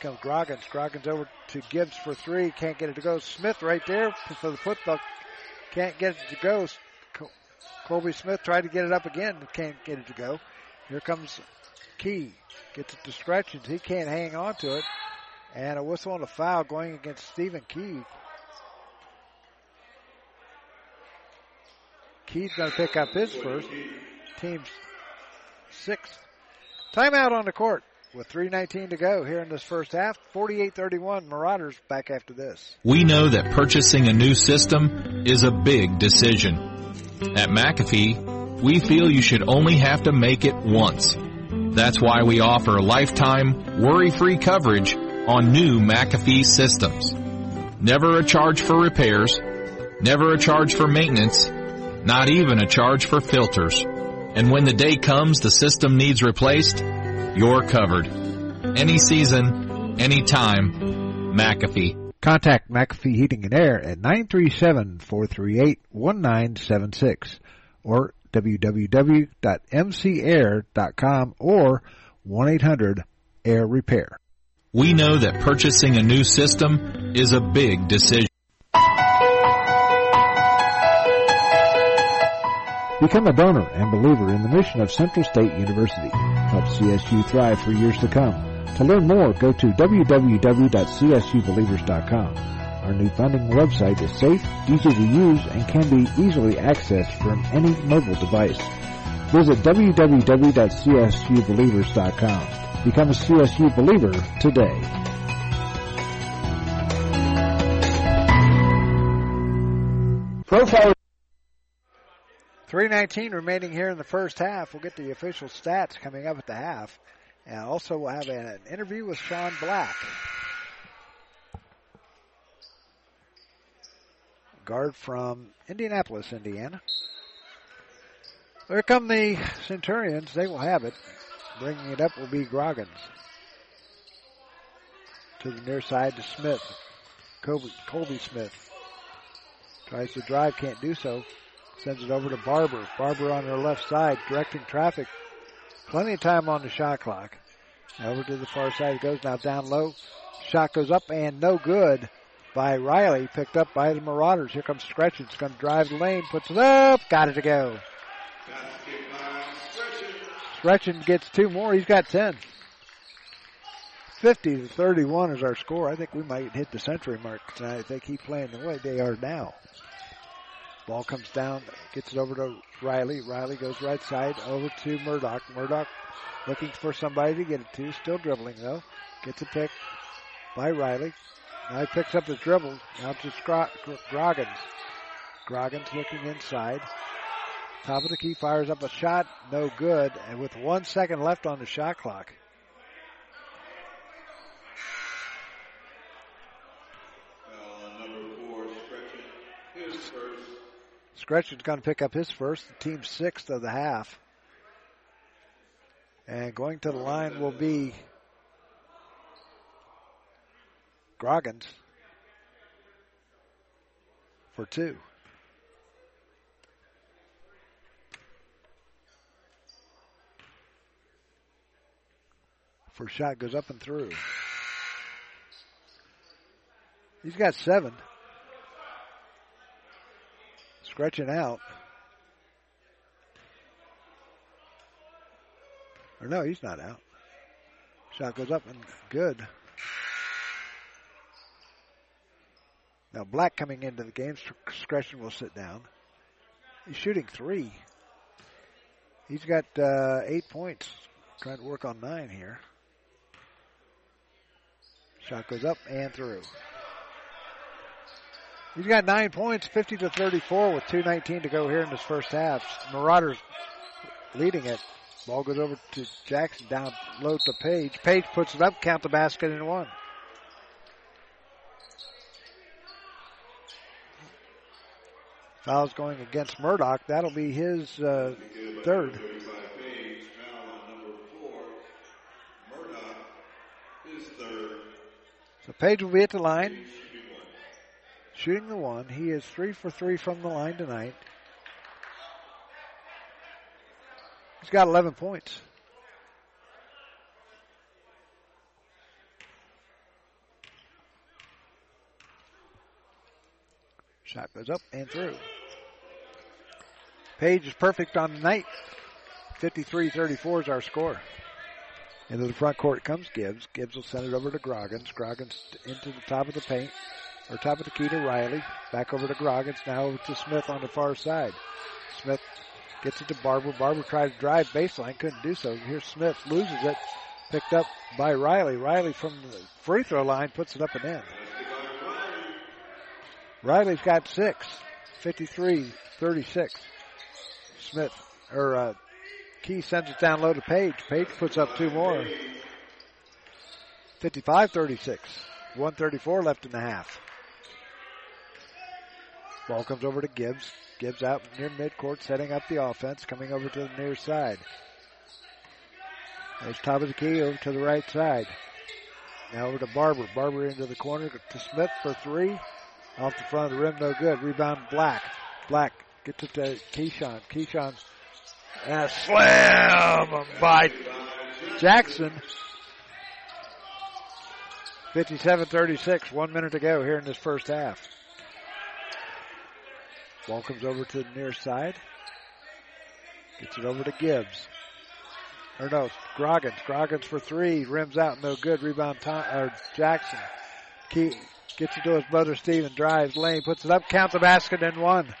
Comes Groggins. Groggins over to Gibbs for three. Can't get it to go. Smith right there for the football. Can't get it to go. Colby Smith tried to get it up again. Can't get it to go. Here comes Key. Gets it to Scretchens. He can't hang on to it. And a whistle and a foul going against Stephen Key. Key's going to pick up his first. Team's sixth. Timeout on the court with 3.19 to go here in this first half. 48-31 Marauders back after this. We know that purchasing a new system is a big decision. At McAfee, we feel you should only have to make it once. That's why we offer lifetime, worry-free coverage on new McAfee systems. Never a charge for repairs, never a charge for maintenance, not even a charge for filters. And when the day comes the system needs replaced, you're covered. Any season, any time, McAfee. Contact McAfee Heating and Air at 937-438-1976 or www.mcair.com or 1-800-AIR-REPAIR. We know that purchasing a new system is a big decision. Become a donor and believer in the mission of Central State University. Help CSU thrive for years to come. To learn more, go to www.csubelievers.com. Our new funding website is safe, easy to use, and can be easily accessed from any mobile device. Visit www.csubelievers.com. Become a CSU believer today. Profile 319 remaining here in the first half. We'll get the official stats coming up at the half. And also we'll have an interview with Sean Black. Guard from Indianapolis, Indiana. There come the Centurions. They will have it. Bringing it up will be Groggins. To the near side to Smith. Colby, Colby Smith. Tries to drive, can't do so. Sends it over to Barber. Barber on her left side, directing traffic. Plenty of time on the shot clock. Over to the far side it goes, now down low. Shot goes up and no good by Riley, picked up by the Marauders. Here comes Scretchen. It's going to drive the lane, puts it up, got it to go. Scretchen gets two more. He's got 10. 50 to 31 is our score. I think we might hit the century mark tonight if they keep playing the way they are now. Ball comes down, gets it over to Riley. Riley goes right side over to Murdoch. Murdoch looking for somebody to get it to. Still dribbling though. Gets a pick by Riley. Now he picks up the dribble. Now to Scro- Groggins. Groggins looking inside. Top of the key fires up a shot. No good. And with one second left on the shot clock. Scretchen's going to pick up his first, the team's sixth of the half. And going to the line will be Groggins for two. First shot goes up and through. He's got seven. Scretchen out. Or no, he's not out. Shot goes up and good. Now Black coming into the game. Scretchen will sit down. He's shooting three. He's got uh, eight points. Trying to work on nine here. Shot goes up and through. He's got nine points, 50 to 34 with 2.19 to go here in this first half. Marauders leading it. Ball goes over to Jackson, down low to Page. Page puts it up, count the basket and one. Foul's going against Murdoch. That'll be his uh, third. So Page will be at the line, shooting the one. He is three for three from the line tonight. He's got 11 points. Shot goes up and through. Page is perfect on the night. 53-34 is our score. Into the front court comes Gibbs. Gibbs will send it over to Groggins. Groggins into the top of the paint, or top of the key to Riley. Back over to Groggins. Now to Smith on the far side. Smith gets it to Barber. Barber tried to drive baseline, couldn't do so. Here's Smith, loses it. Picked up by Riley. Riley from the free throw line puts it up and in. Riley's got six. 53-36. Smith, or, uh, Key sends it down low to Page. Page puts up two more. 55-36. 134 left in the half. Ball comes over to Gibbs. Gibbs out near midcourt, setting up the offense, coming over to the near side. There's top of the key over to the right side. Now over to Barber. Barber into the corner to Smith for three. Off the front of the rim, no good. Rebound Black. Black gets it to Keyshawn. Keyshawn's and a slam by Jackson. 57-36, one minute to go here in this first half. Ball comes over to the near side. Gets it over to Gibbs. Or no, Groggins. Groggins for three. Rims out, no good. Rebound Tom, or Jackson. Key gets it to his brother Steven. Drives lane, puts it up, counts the basket and one.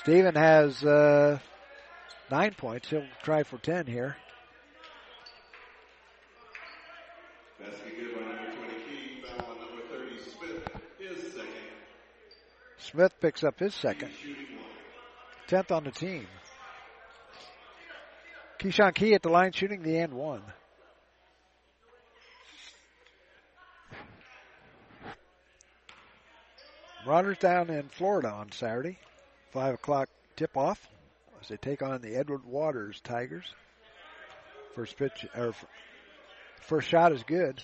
Steven has uh, nine points. He'll try for ten here. Smith picks up his second. Tenth on the team. Keyshawn Key at the line shooting the and one. Marauders down in Florida on Saturday. Five o'clock tip off as they take on the Edward Waters Tigers. First pitch or first shot is good.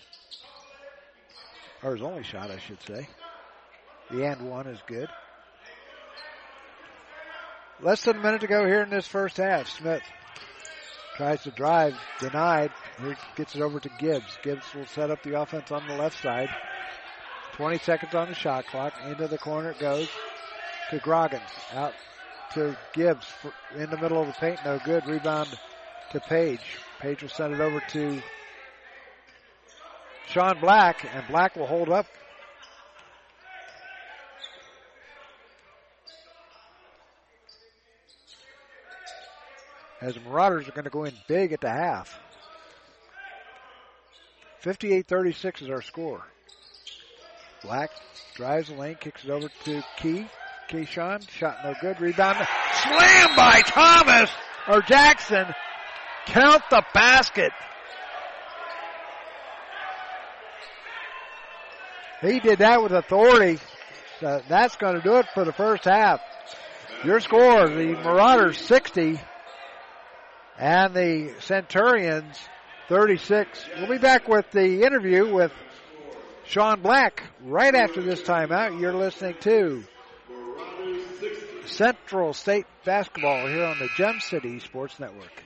Or his only shot, I should say. The and one is good. Less than a minute to go here in this first half. Smith tries to drive, denied. He gets it over to Gibbs. Gibbs will set up the offense on the left side. 20 seconds on the shot clock. Into the corner it goes to Groggins. Out to Gibbs in the middle of the paint. No good. Rebound to Page. Page will send it over to Sean Black, and Black will hold up. As the Marauders are going to go in big at the half. 58-36 is our score. Black drives the lane, kicks it over to Key. Keyshawn, shot no good. Rebound. Slam by Thomas or Jackson. Count the basket. He did that with authority. So that's going to do it for the first half. Your score, the Marauders 60 and the Centurions 36. We'll be back with the interview with Sean Black right after this timeout. You're listening to Central State Basketball here on the Gem City Sports Network.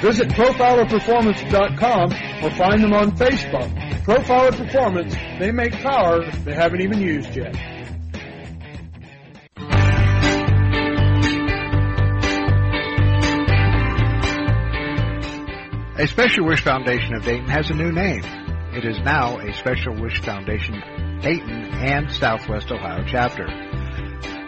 visit profilerperformance.com or find them on Facebook. Profiler Performance, they make power they haven't even used yet. A Special Wish Foundation of Dayton has a new name. It is now a Special Wish Foundation Dayton and Southwest Ohio chapter.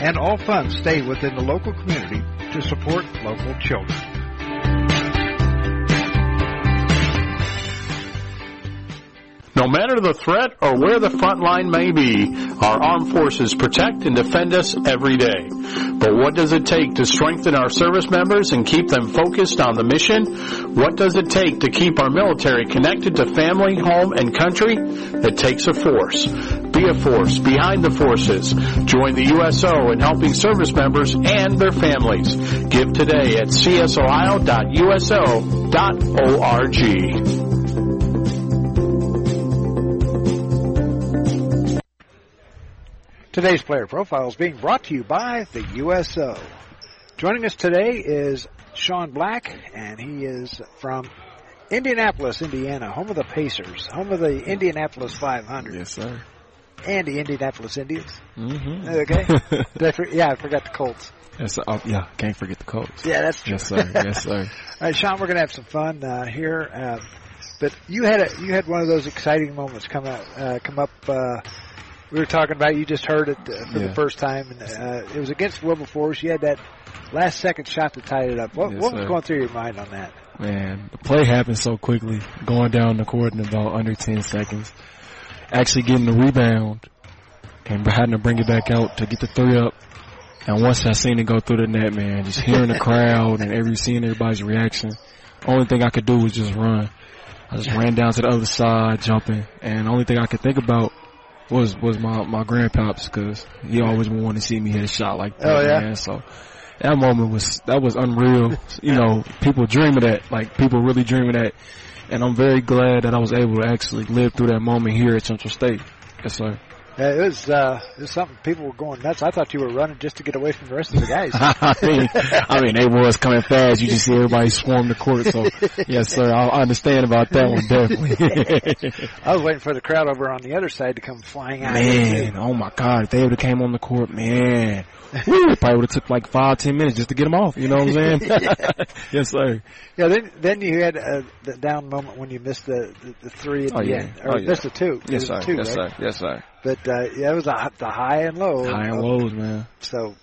and all funds stay within the local community to support local children. No matter the threat or where the front line may be, our armed forces protect and defend us every day. But what does it take to strengthen our service members and keep them focused on the mission? What does it take to keep our military connected to family, home, and country? It takes a force. Be a force behind the forces. Join the USO in helping service members and their families. Give today at csohio.uso.org. Today's player profile is being brought to you by the USO. Joining us today is Sean Black, and he is from Indianapolis, Indiana, home of the Pacers, home of the Indianapolis 500. Yes, sir. And the Indianapolis Indians. Mm-hmm. Okay. I for, yeah, I forgot the Colts. Yes, oh, yeah, can't forget the Colts. Yeah, that's true. Yes, sir. Yes, sir. All right, Sean, we're gonna have some fun uh, here. Uh, but you had a you had one of those exciting moments come out uh, come up. Uh, we were talking about. You just heard it uh, for Yeah. the first time, and uh, it was against Wilberforce. You had that last second shot to tie it up. What, Yes, what was going through your mind on that? Man, the play happened so quickly, going down the court in about under 10 seconds. Actually getting the rebound, and having to bring it back out to get the three up. And once I seen it go through the net, man, just hearing the crowd and every seeing everybody's reaction, only thing I could do was just run. I just ran down to the other side, jumping, and the only thing I could think about was was my my grandpops because he always wanted to see me hit a shot like that. Oh, yeah? man. So that moment was that was unreal. you know, people dream of that. Like people really dream of that. And I'm very glad that I was able to actually live through that moment here at Central State. Yes, sir. Yeah, it was uh, it was something. People were going nuts. I thought you were running just to get away from the rest of the guys. I mean, I mean, they was coming fast. You just see everybody swarm the court. So, yes, sir. I understand about that one definitely. I was waiting for the crowd over on the other side to come flying out. man, oh my God, if they would have came on the court, man, woo, it probably would have took like five, ten minutes just to get them off. You know what I'm saying? yes, sir. Yeah, then then you had uh, the down moment when you missed the the, the three at Oh the yeah. end, or Oh, yeah. missed the two. Yes, sir. Two, yes, right? sir. Yes, sir. But uh, yeah, it was a, the high and low. High and lows, man. So,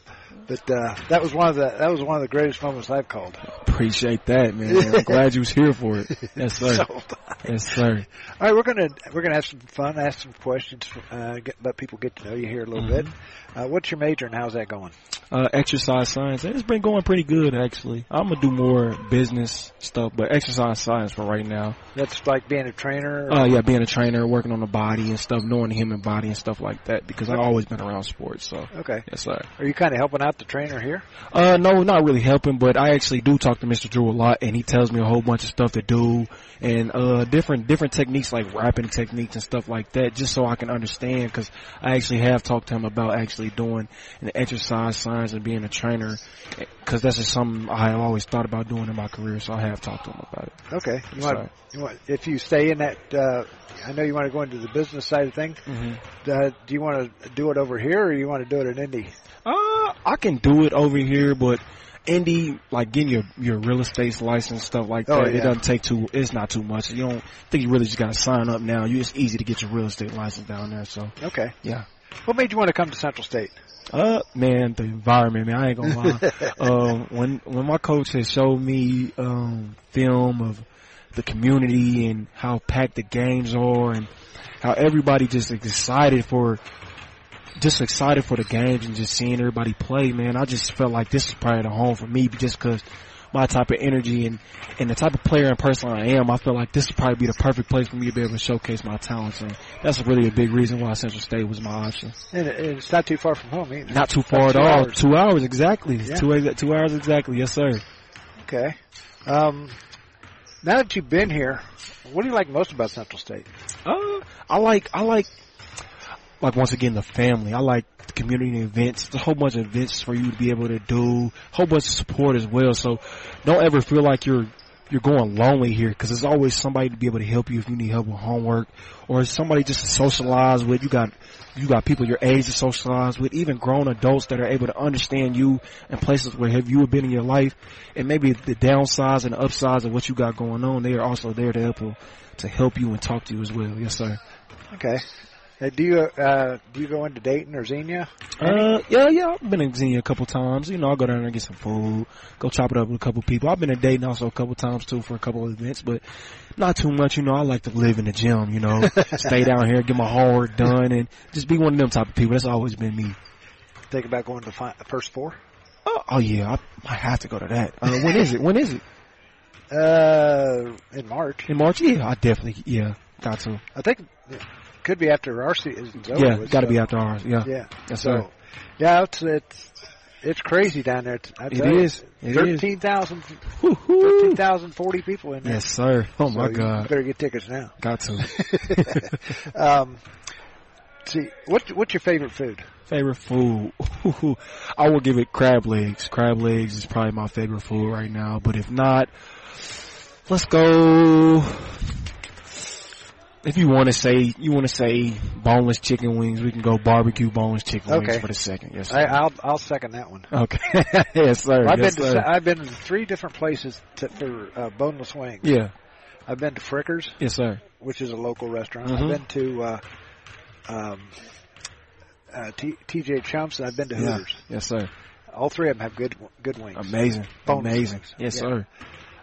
but uh, that was one of the that was one of the greatest moments I've called. Appreciate that, man. I'm glad you was here for it. Yes, sir. So, Yes, sir. all right, we're gonna we're gonna have some fun, ask some questions, uh, get, let people get to know you here a little Mm-hmm. bit. Uh, what's your major and how's that going? Uh, exercise science. It's been going pretty good, actually. I'm gonna do more business stuff, but exercise science for right now. That's like being a trainer. or- Uh, yeah, being a trainer, working on the body and stuff, knowing the human body and stuff like that, because I've always been around sports, so. Okay. Yes, sir. Are you kind of helping out the trainer here? Uh, no, not really helping, but I actually do talk to Mr. Drew a lot, and he tells me a whole bunch of stuff to do, and uh, different different techniques like wrapping techniques and stuff like that, just so I can understand. Because I actually have talked to him about actually doing an exercise science and being a trainer, because that's just something I have always thought about doing in my career. So I have talked to him about it. Okay. You Yes, want, you want if you stay in that. Uh, I know you want to go into the business side of things. Mhm. Uh, do you want to do it over here, or you want to do it in Indy? Uh, I can do it over here, but Indy, like getting your your real estate license stuff like Oh, that, it doesn't take too. It's not too much. You don't think you really just got to sign up now. You it's easy to get your real estate license down there. So Okay. yeah. What made you want to come to Central State? Uh, man, the environment, man. I ain't gonna lie. um, when when my coach had showed me um film of the community and how packed the games are and how everybody just excited for just excited for the games and just seeing everybody play, man. I just felt like this is probably the home for me just because my type of energy and, and the type of player and person I am, I feel like this would probably be the perfect place for me to be able to showcase my talents. And that's really a big reason why Central State was my option. And it's not too far from home either. Not too far at all. hours. Two hours exactly. Yeah. Two two hours exactly. Yes, sir. Okay. Um, now that you've been here, what do you like most about Central State? Uh, I like I like like once again the family. I like the community events. There's a whole bunch of events for you to be able to do. Whole bunch of support as well. So don't ever feel like you're you're going lonely here because there's always somebody to be able to help you if you need help with homework or somebody just to socialize with. You got you got people your age to socialize with, even grown adults that are able to understand you in places where have you been in your life, and maybe the downsides and the upsides of what you got going on. They are also there to help to help you and talk to you as well. Yes, sir. Okay. Do you uh, do you go into Dayton or Xenia? Uh, yeah, yeah. I've been in Xenia a couple times. You know, I'll go down there and get some food, go chop it up with a couple people. I've been in Dayton also a couple times too for a couple of events, but not too much. You know, I like to live in the gym. You know, stay down here, get my homework done, and just be one of them type of people. That's always been me. Think about going to the fi- first four? Oh, oh yeah, I, I have to go to that. Uh, when is it? When is it? Uh, in March. In March? Yeah, I definitely. Yeah, got to. I think it could be after our season. Yeah, got to so. be after ours. Yeah. Yeah. Yes, so, sir. Yeah, it's it's it's crazy down there. I it is. It 13,000 13,040 people in there. Yes, sir. Oh so my God. better get tickets now. Got to. um, see, what what's your favorite food? Favorite food? I will give it crab legs. Crab legs is probably my favorite food right now. But if not, let's go if you want to say you want to say boneless chicken wings, we can go barbecue boneless chicken okay. wings for the second. Yes, sir. I, will I'll second that one. Okay, yes, sir. I've yes, been sir. to I've been to three different places to, for uh, boneless wings. Yeah, I've been to Fricker's. Yes, sir. Which is a local restaurant. Mm-hmm. I've been to uh, um, uh, T- TJ Chumps. and I've been to yeah. Hooters. Yes, sir. All three of them have good good wings. Amazing, boneless amazing. Wings. Yes, yeah. sir.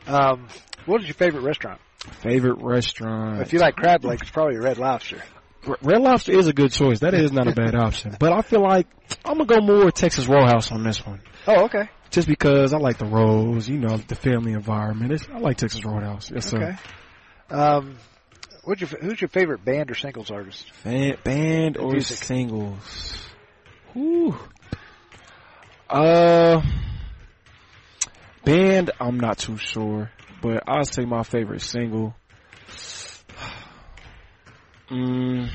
Um, what is your favorite restaurant? Favorite restaurant? If you like crab legs, it's probably Red Lobster. Red Lobster is a good choice. That is not a bad option. But I feel like I'm gonna go more Texas Roadhouse on this one. Oh, okay. Just because I like the rolls, you know, the family environment. It's, I like Texas Roadhouse. Yes, sir. Okay. Um, what's your who's your favorite band or singles artist? Band, band or Music. singles? Whew. Uh, band. I'm not too sure, but I'll say my favorite single. Mm,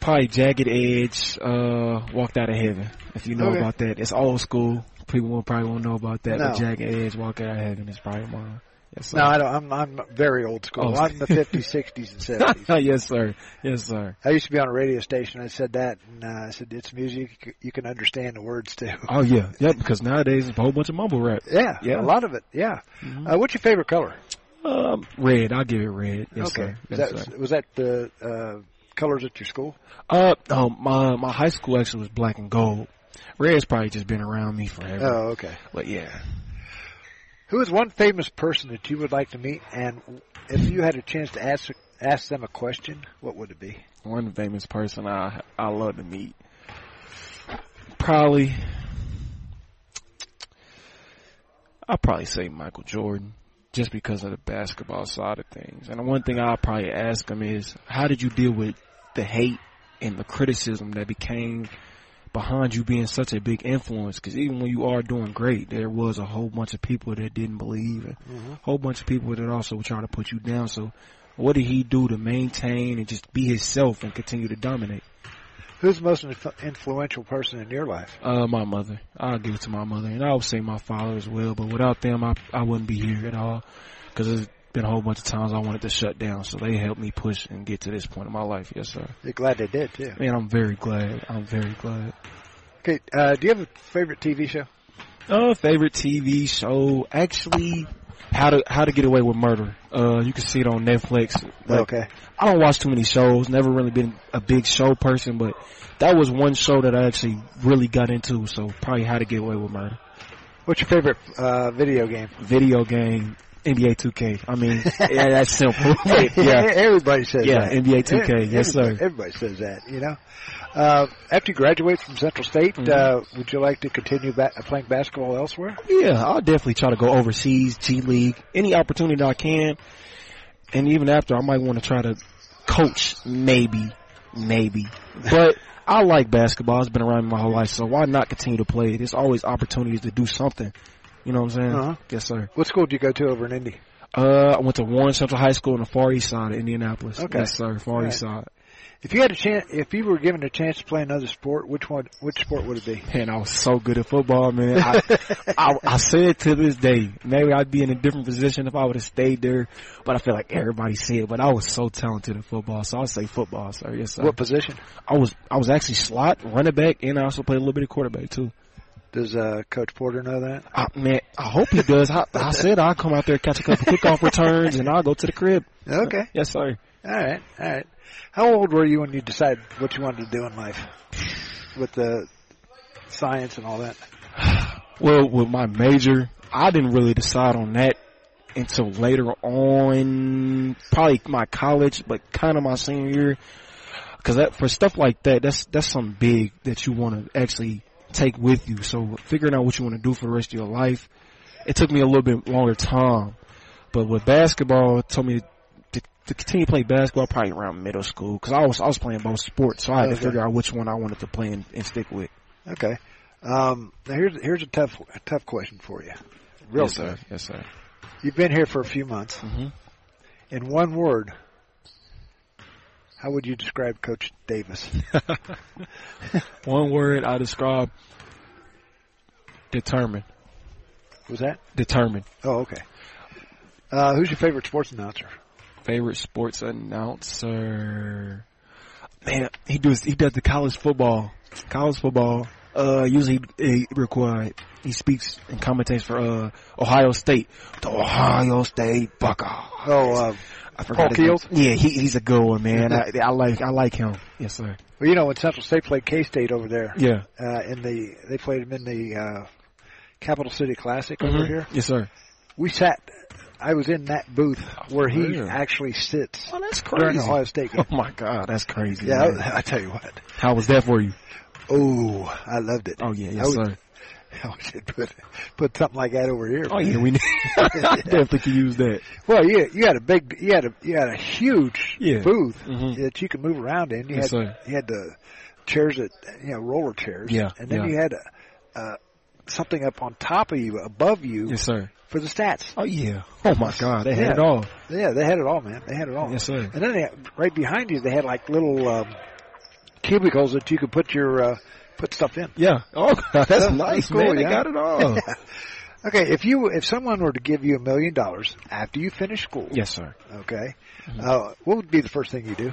probably Jagged Edge, uh, Walked Outta Heaven. If you know Okay. about that, it's old school. People will probably won't know about that. No. But Jagged Edge, Walked Outta Heaven is probably mine. Yes, sir. No, I don't. I'm I'm very old school. Oh. I'm the 50s, 60s, and 70s. yes, sir. Yes, sir. I used to be on a radio station. I said that, and uh, I said it's music. You can understand the words too. Oh yeah, yeah. Because nowadays it's a whole bunch of mumble rap. Yeah, Yeah. a lot of it. Yeah. Uh, what's your favorite color? Um, red. I'll give it red. Yes, okay. Yes, that was that the uh, colors at your school? Uh, no, my my high school actually was black and gold. Red's probably just been around me forever. Oh, okay. But yeah, Who is one famous person that you would like to meet? And if you had a chance to ask ask them a question, what would it be? one famous person I I love to meet. Probably, I'll probably say Michael Jordan, just because of the basketball side of things. And the one thing I'll probably ask him is, how did you deal with the hate and the criticism that became behind you being such a big influence? Because even when you are doing great, there was a whole bunch of people that didn't believe, and Mhm. a whole bunch of people that also were trying to put you down. So, what did he do to maintain and just be himself and continue to dominate? Who's the most inf- influential person in your life? Uh, my mother. I'll give it to my mother, and I would say my father as well. But without them, I I wouldn't be here at all. Because been a whole bunch of times I wanted to shut down, so they helped me push and get to this point in my life. Yes, sir. You're glad they did too. Man, I'm very glad. I'm very glad. Okay. Uh, do you have a favorite TV show? Uh, favorite TV show? Actually, how to how to get away with murder. Uh, you can see it on Netflix. Like, Okay. I don't watch too many shows. Never really been a big show person, but that was one show that I actually really got into. So probably how to get away with murder. What's your favorite uh, video game? Video game. NBA 2K. I mean, yeah, that's simple. yeah. Everybody says Yeah, that. NBA 2K. Everybody- Yes, sir. Everybody says that, you know. Uh, after you graduate from Central State, Mhm. uh, would you like to continue ba- playing basketball elsewhere? Yeah, I'll definitely try to go overseas, G League, any opportunity that I can. And even after, I might want to try to coach, maybe, maybe. But I like basketball. It's been around my whole life, so why not continue to play? There's always opportunities to do something. You know what I'm saying? Uh-huh. Yes, sir. What school did you go to over in Indy? Uh, I went to Warren Central High School in the Far East Side of Indianapolis. Okay. Yes, sir. Far All East Side. If you had a chance, if you were given a chance to play another sport, which one, which sport would it be? Man, I was so good at football, man. I, I, I say it to this day. Maybe I'd be in a different position if I would have stayed there, but I feel like everybody said. But I was so talented at football, so I'll say football, sir. Yes, sir. What position? I was I was actually slot running back, and I also played a little bit of quarterback too. Does uh, Coach Porter know that? I, man, I hope he does. I, I said I'll come out there, catch a couple kickoff returns, and I'll go to the crib. Okay. Yes, sir. All right. All right. How old were you when you decided what you wanted to do in life with the science and all that? Well, with my major, I didn't really decide on that until later on, probably my college, but kind of my senior year. Cause that, for stuff like that, that's, that's something big that you want to actually take with you. So figuring out what you want to do for the rest of your life, it took me a little bit longer time. But with basketball, it told me to, to continue to play basketball probably around middle school because I was I was playing both sports, so I had Okay. to figure out which one I wanted to play and, and stick with. Okay. Um, now here's here's a tough a tough question for you. Real yes, sir. Yes, sir. You've been here for a few months. Mm-hmm. In one word, how would you describe Coach Davis? One word I describe: determined. Was that Determined. Oh, okay. Uh, who's your favorite sports announcer? Favorite sports announcer? Man, he does he does the college football. College football. Uh, usually he require he speaks and commentates for uh Ohio State. The Ohio State Buckeyes. Oh, uh, I Paul forgot name. Keels? Yeah, he, he's a good one, man. I, I like I like him. Yes, sir. Well, you know when Central State played K State over there. Yeah. Uh, in the they played them in the uh, Capital City Classic over Mhm. here. Yes, sir. We sat. I was in that booth where he actually sits Oh, that's during the crazy. Ohio State game. Oh my God, that's crazy. Yeah. I, I tell you what. How was that for you? Oh, I loved it. Oh yeah, I yes, sir. I should put put something like that over here. Oh yeah, we need, definitely could use that. Well, you you had a big, you had a you had a huge Yeah. booth Mhm. that you could move around in. You Yes, had sir. you had the chairs that you know roller chairs. Yeah, and then yeah. you had a, uh, something up on top of you, above you, Yes, sir. for the stats. Oh yeah. Oh my God, they had Yeah. it all. Yeah, they had it all, man. They had it all. Yes, sir. And then they right behind you, they had like little um, cubicles that you could put your uh, put stuff in. Yeah. Oh, that's That's nice, cool, man. They got it all. Okay, if you if someone were to give you a million dollars after you finish school, yes, sir. okay, uh, what would be the first thing you do?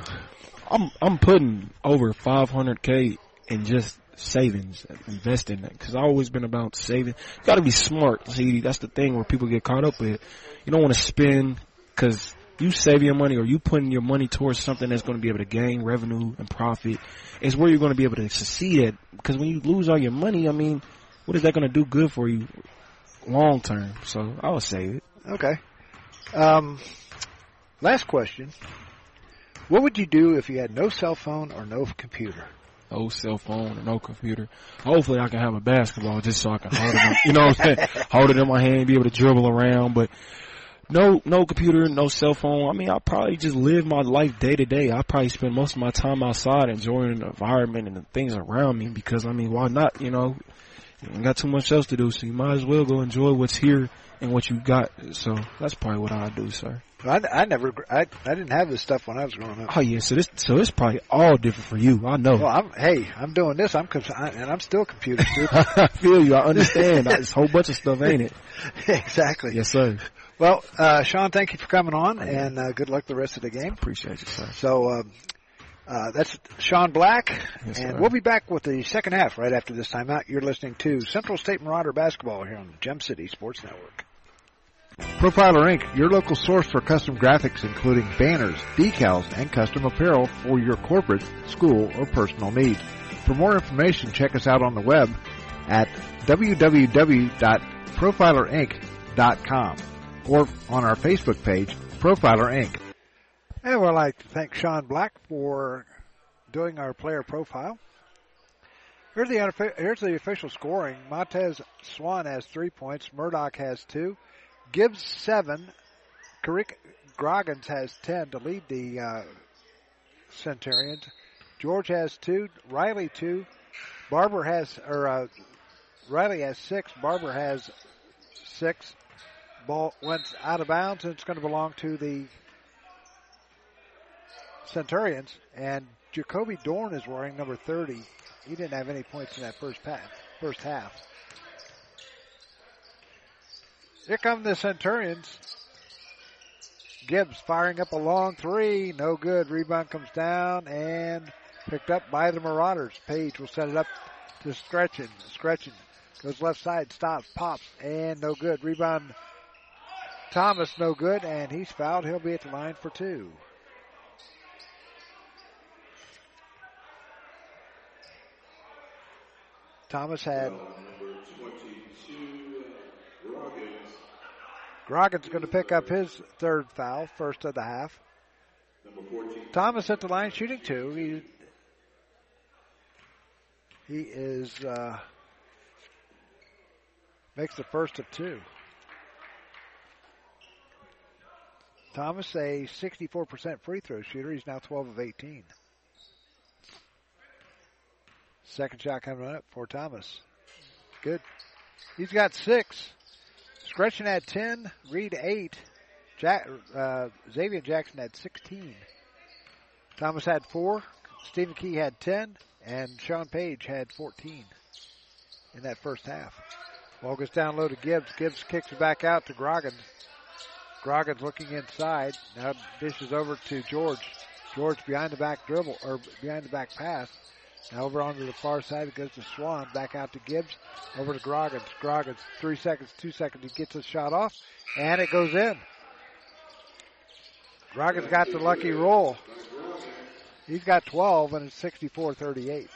I'm I'm putting over 500k in just savings, investing because I've always been about saving. You got to be smart. See, that's the thing where people get caught up with. You don't want to spend because you save your money or you putting your money towards something that's going to be able to gain revenue and profit. Is where you're going to be able to succeed at. Because when you lose all your money, I mean, what is that going to do good for you long term? So I would save it. Okay. Um, last question. What would you do if you had no cell phone or no computer? no cell phone or no computer. Hopefully I can have a basketball just so I can hold it, in, you know what I'm saying? Hold it in my hand, be able to dribble around, but no, no computer, no cell phone. I mean, I probably just live my life day to day. I probably spend most of my time outside enjoying the environment and the things around me because I mean, why not? You know, you ain't got too much else to do, so you might as well go enjoy what's here and what you got. So that's probably what I do, sir. I, I never, I, I didn't have this stuff when I was growing up. Oh yeah, so this, so it's probably all different for you. I know. Well, I'm, hey, I'm doing this. I'm, and I'm still computer. I feel you. I understand. It's a whole bunch of stuff, ain't it? exactly. Yes, sir. Well, uh, Sean, thank you for coming on, and uh, good luck the rest of the game. Appreciate you, sir. So um, uh, that's Sean Black, Yes, and sir. we'll be back with the second half right after this timeout. You're listening to Central State Marauder basketball here on the Gem City Sports Network. Profiler Inc., your local source for custom graphics, including banners, decals, and custom apparel for your corporate, school, or personal needs. For more information, check us out on the web at www.profilerinc.com or on our Facebook page, Profiler Inc. And we'd like to thank Sean Black for doing our player profile. Here's the, here's the official scoring. Montez Swan has three points. Murdoch has two. Gibbs seven. Karik Groggins has ten to lead the uh, Centurions. George has two. Riley two. Barber has or uh, Riley has six. Barber has six. Ball went out of bounds and it's going to belong to the Centurions. And Jacoby Dorn is wearing number 30. He didn't have any points in that first pass, first half. Here come the Centurions. Gibbs firing up a long three. No good. Rebound comes down and picked up by the Marauders. Page will set it up to Scretchen. Scretchen goes left side, stops, pops, and no good. Rebound. Thomas no good, and he's fouled. He'll be at the line for two. Thomas had. Grogan's going to pick up his third foul, first of the half. Thomas at the line shooting two. He he is uh, makes the first of two. Thomas a 64% free throw shooter. He's now 12 of 18. Second shot coming up for Thomas. Good. He's got six. Scretchen at 10, Reed 8, Jack, uh, Xavier Jackson had 16. Thomas had 4, Stephen Key had 10, and Sean Page had 14 in that first half. Ball goes down low to Gibbs. Gibbs kicks it back out to Grogan. Grogan's looking inside. Now dishes over to George. George behind the back dribble, or behind the back pass. Now over onto the far side, it goes to Swan. Back out to Gibbs. Over to Groggins. Groggins, three seconds, two seconds. He gets a shot off, and it goes in. Groggins got the lucky roll. He's got 12, and it's 64-38.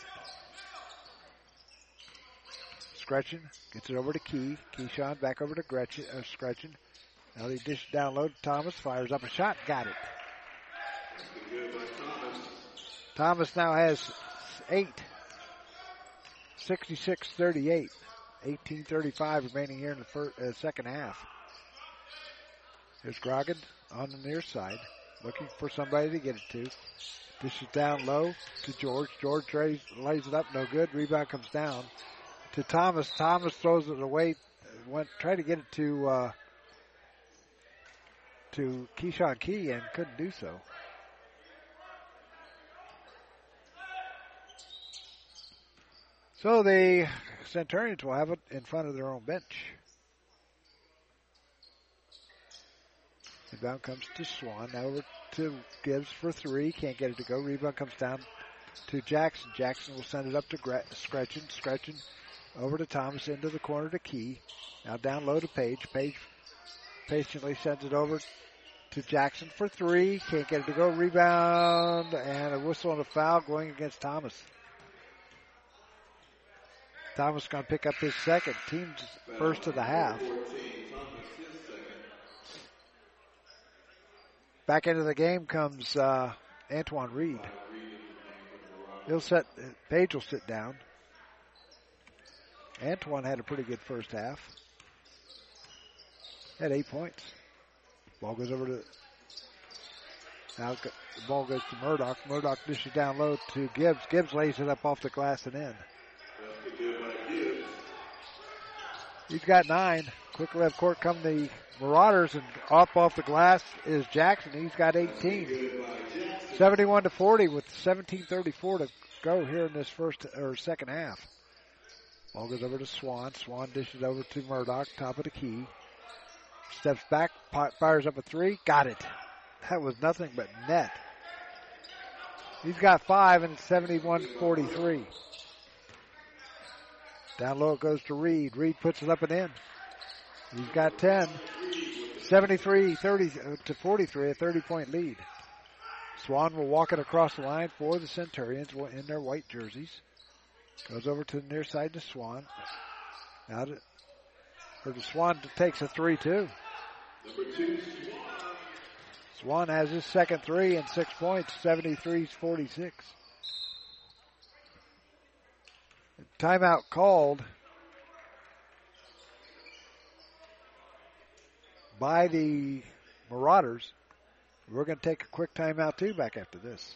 Scretchen gets it over to Key. Keyshawn back over to Scretchen, uh. Now he dishes down low. Thomas fires up a shot. Got it. Thomas now has eight. 66-38. 18-35 remaining here in the first, uh, second half. Here's Grogan on the near side, looking for somebody to get it to. This is down low to George. George lays, lays it up, no good. Rebound comes down to Thomas. Thomas throws it away. Went tried to get it to uh, to Keyshawn Key and couldn't do so. So the Centurions will have it in front of their own bench. Rebound comes to Swan. Now over to Gibbs for three. Can't get it to go. Rebound comes down to Jackson. Jackson will send it up to Scretchen. Scretchen over to Thomas into the corner to Key. Now down low to Page. Page patiently sends it over to Jackson for three. Can't get it to go. Rebound and a whistle and a foul going against Thomas. Thomas going to pick up his second, team's first of the half. Back into the game comes uh, Antoine Reed. He'll set. Page will sit down. Antoine had a pretty good first half. Had eight points. Ball goes over to. Now the ball goes to Murdoch. Murdoch dishes down low to Gibbs. Gibbs lays it up off the glass and in. He's got nine. Quick left court come the Marauders and up off the glass is Jackson. He's got 18. 71 to 40 with 17:34 to go here in this first or second half. Ball goes over to Swan. Swan dishes over to Murdoch, top of the key. Steps back, fires up a three. Got it. That was nothing but net. He's got five and 71-43. Down low it goes to Reed. Reed puts it up and in. He's got 10. 73 30 to 43, a 30 point lead. Swan will walk it across the line for the Centurions in their white jerseys. Goes over to the near side to Swan. To, or Swan takes a 3 2. Swan has his second three and six points, 73 46. Timeout called by the Marauders. We're going to take a quick timeout too back after this.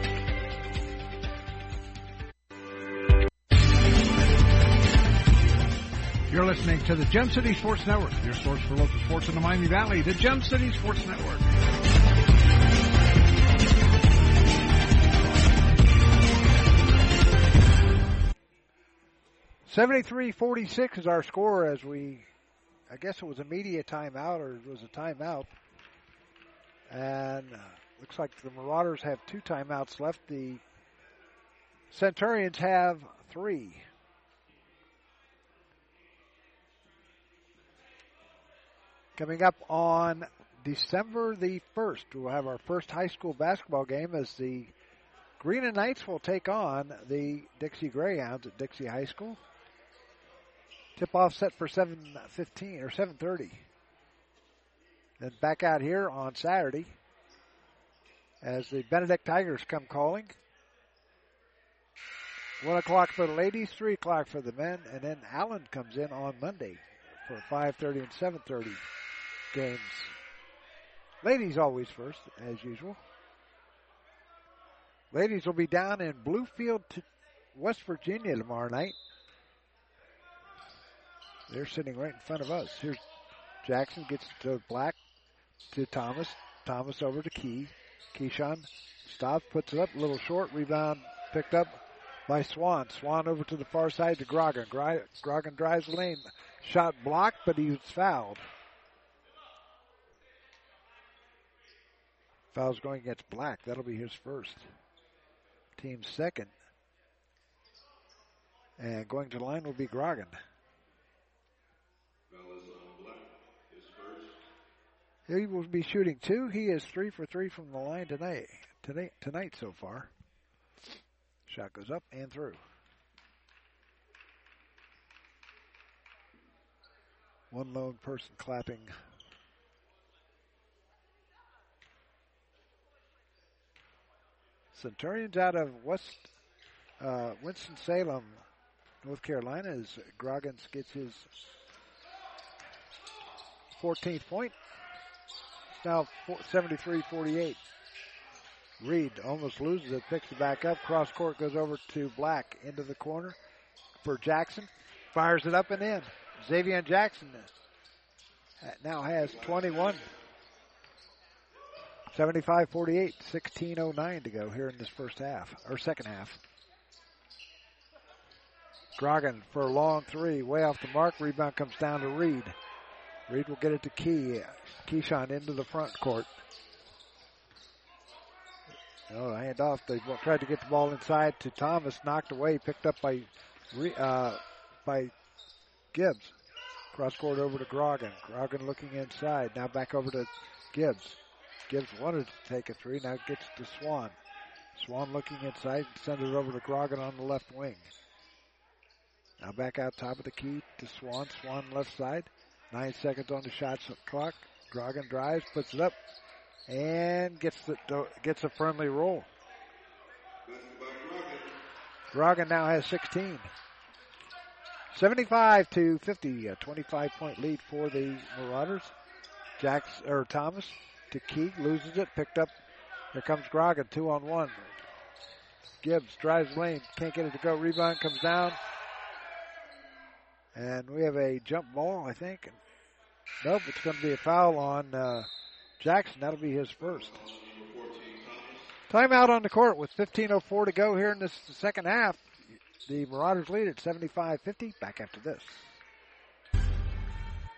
Listening to the Gem City Sports Network, your source for local sports in the Miami Valley, the Gem City Sports Network. Seventy-three forty-six is our score as we, I guess it was a media timeout or it was a timeout, and uh, looks like the Marauders have two timeouts left. The Centurions have three. Coming up on December the 1st, we'll have our first high school basketball game as the Greenon Knights will take on the Dixie Greyhounds at Dixie High School. Tip off set for 7:15 or 7:30. Then back out here on Saturday as the Benedict Tigers come calling. One o'clock for the ladies, three o'clock for the men, and then Allen comes in on Monday for 5:30 and 7:30 games. Ladies always first, as usual. Ladies will be down in Bluefield, West Virginia tomorrow night. They're sitting right in front of us. Here's Jackson gets to Black to Thomas. Thomas over to Key. Keyshawn stops, puts it up a little short. Rebound picked up by Swan. Swan over to the far side to Grogan. Grogan drives the lane. Shot blocked, but he was fouled. Foul's going against Black. That'll be his first. Team second. And going to the line will be Grogan. He will be shooting two. He is three for three from the line tonight. Tonight, tonight so far. Shot goes up and through. One lone person clapping Centurions out of West uh, Winston Salem, North Carolina, as Groggins gets his 14th point. Now 73-48. Reed almost loses it, picks it back up. Cross court goes over to Black into the corner for Jackson. Fires it up and in. Xavier Jackson now has 21. 75-48, 16.09 to go here in this first half, or second half. Grogan for a long three, way off the mark. Rebound comes down to Reed. Reed will get it to Key. Keyshawn into the front court. Oh, hand off. They tried to get the ball inside to Thomas, knocked away, picked up by uh, by Gibbs. Cross court over to Grogan. Grogan looking inside. Now back over to Gibbs. Gibbs wanted to take a three. Now gets to Swan. Swan looking inside and sends it over to Grogan on the left wing. Now back out top of the key to Swan. Swan left side. Nine seconds on the shot clock. Grogan drives, puts it up, and gets the gets a friendly roll. Grogan now has 16. 75 to 50, a 25 point lead for the Marauders. Jacks or Thomas to Key, loses it, picked up. Here comes Grogan, two on one. Gibbs drives lane, can't get it to go. Rebound comes down. And we have a jump ball, I think. Nope, it's going to be a foul on uh, Jackson. That'll be his first. Timeout on the court with 15.04 to go here in this second half. The Marauders lead at 75-50. Back after this.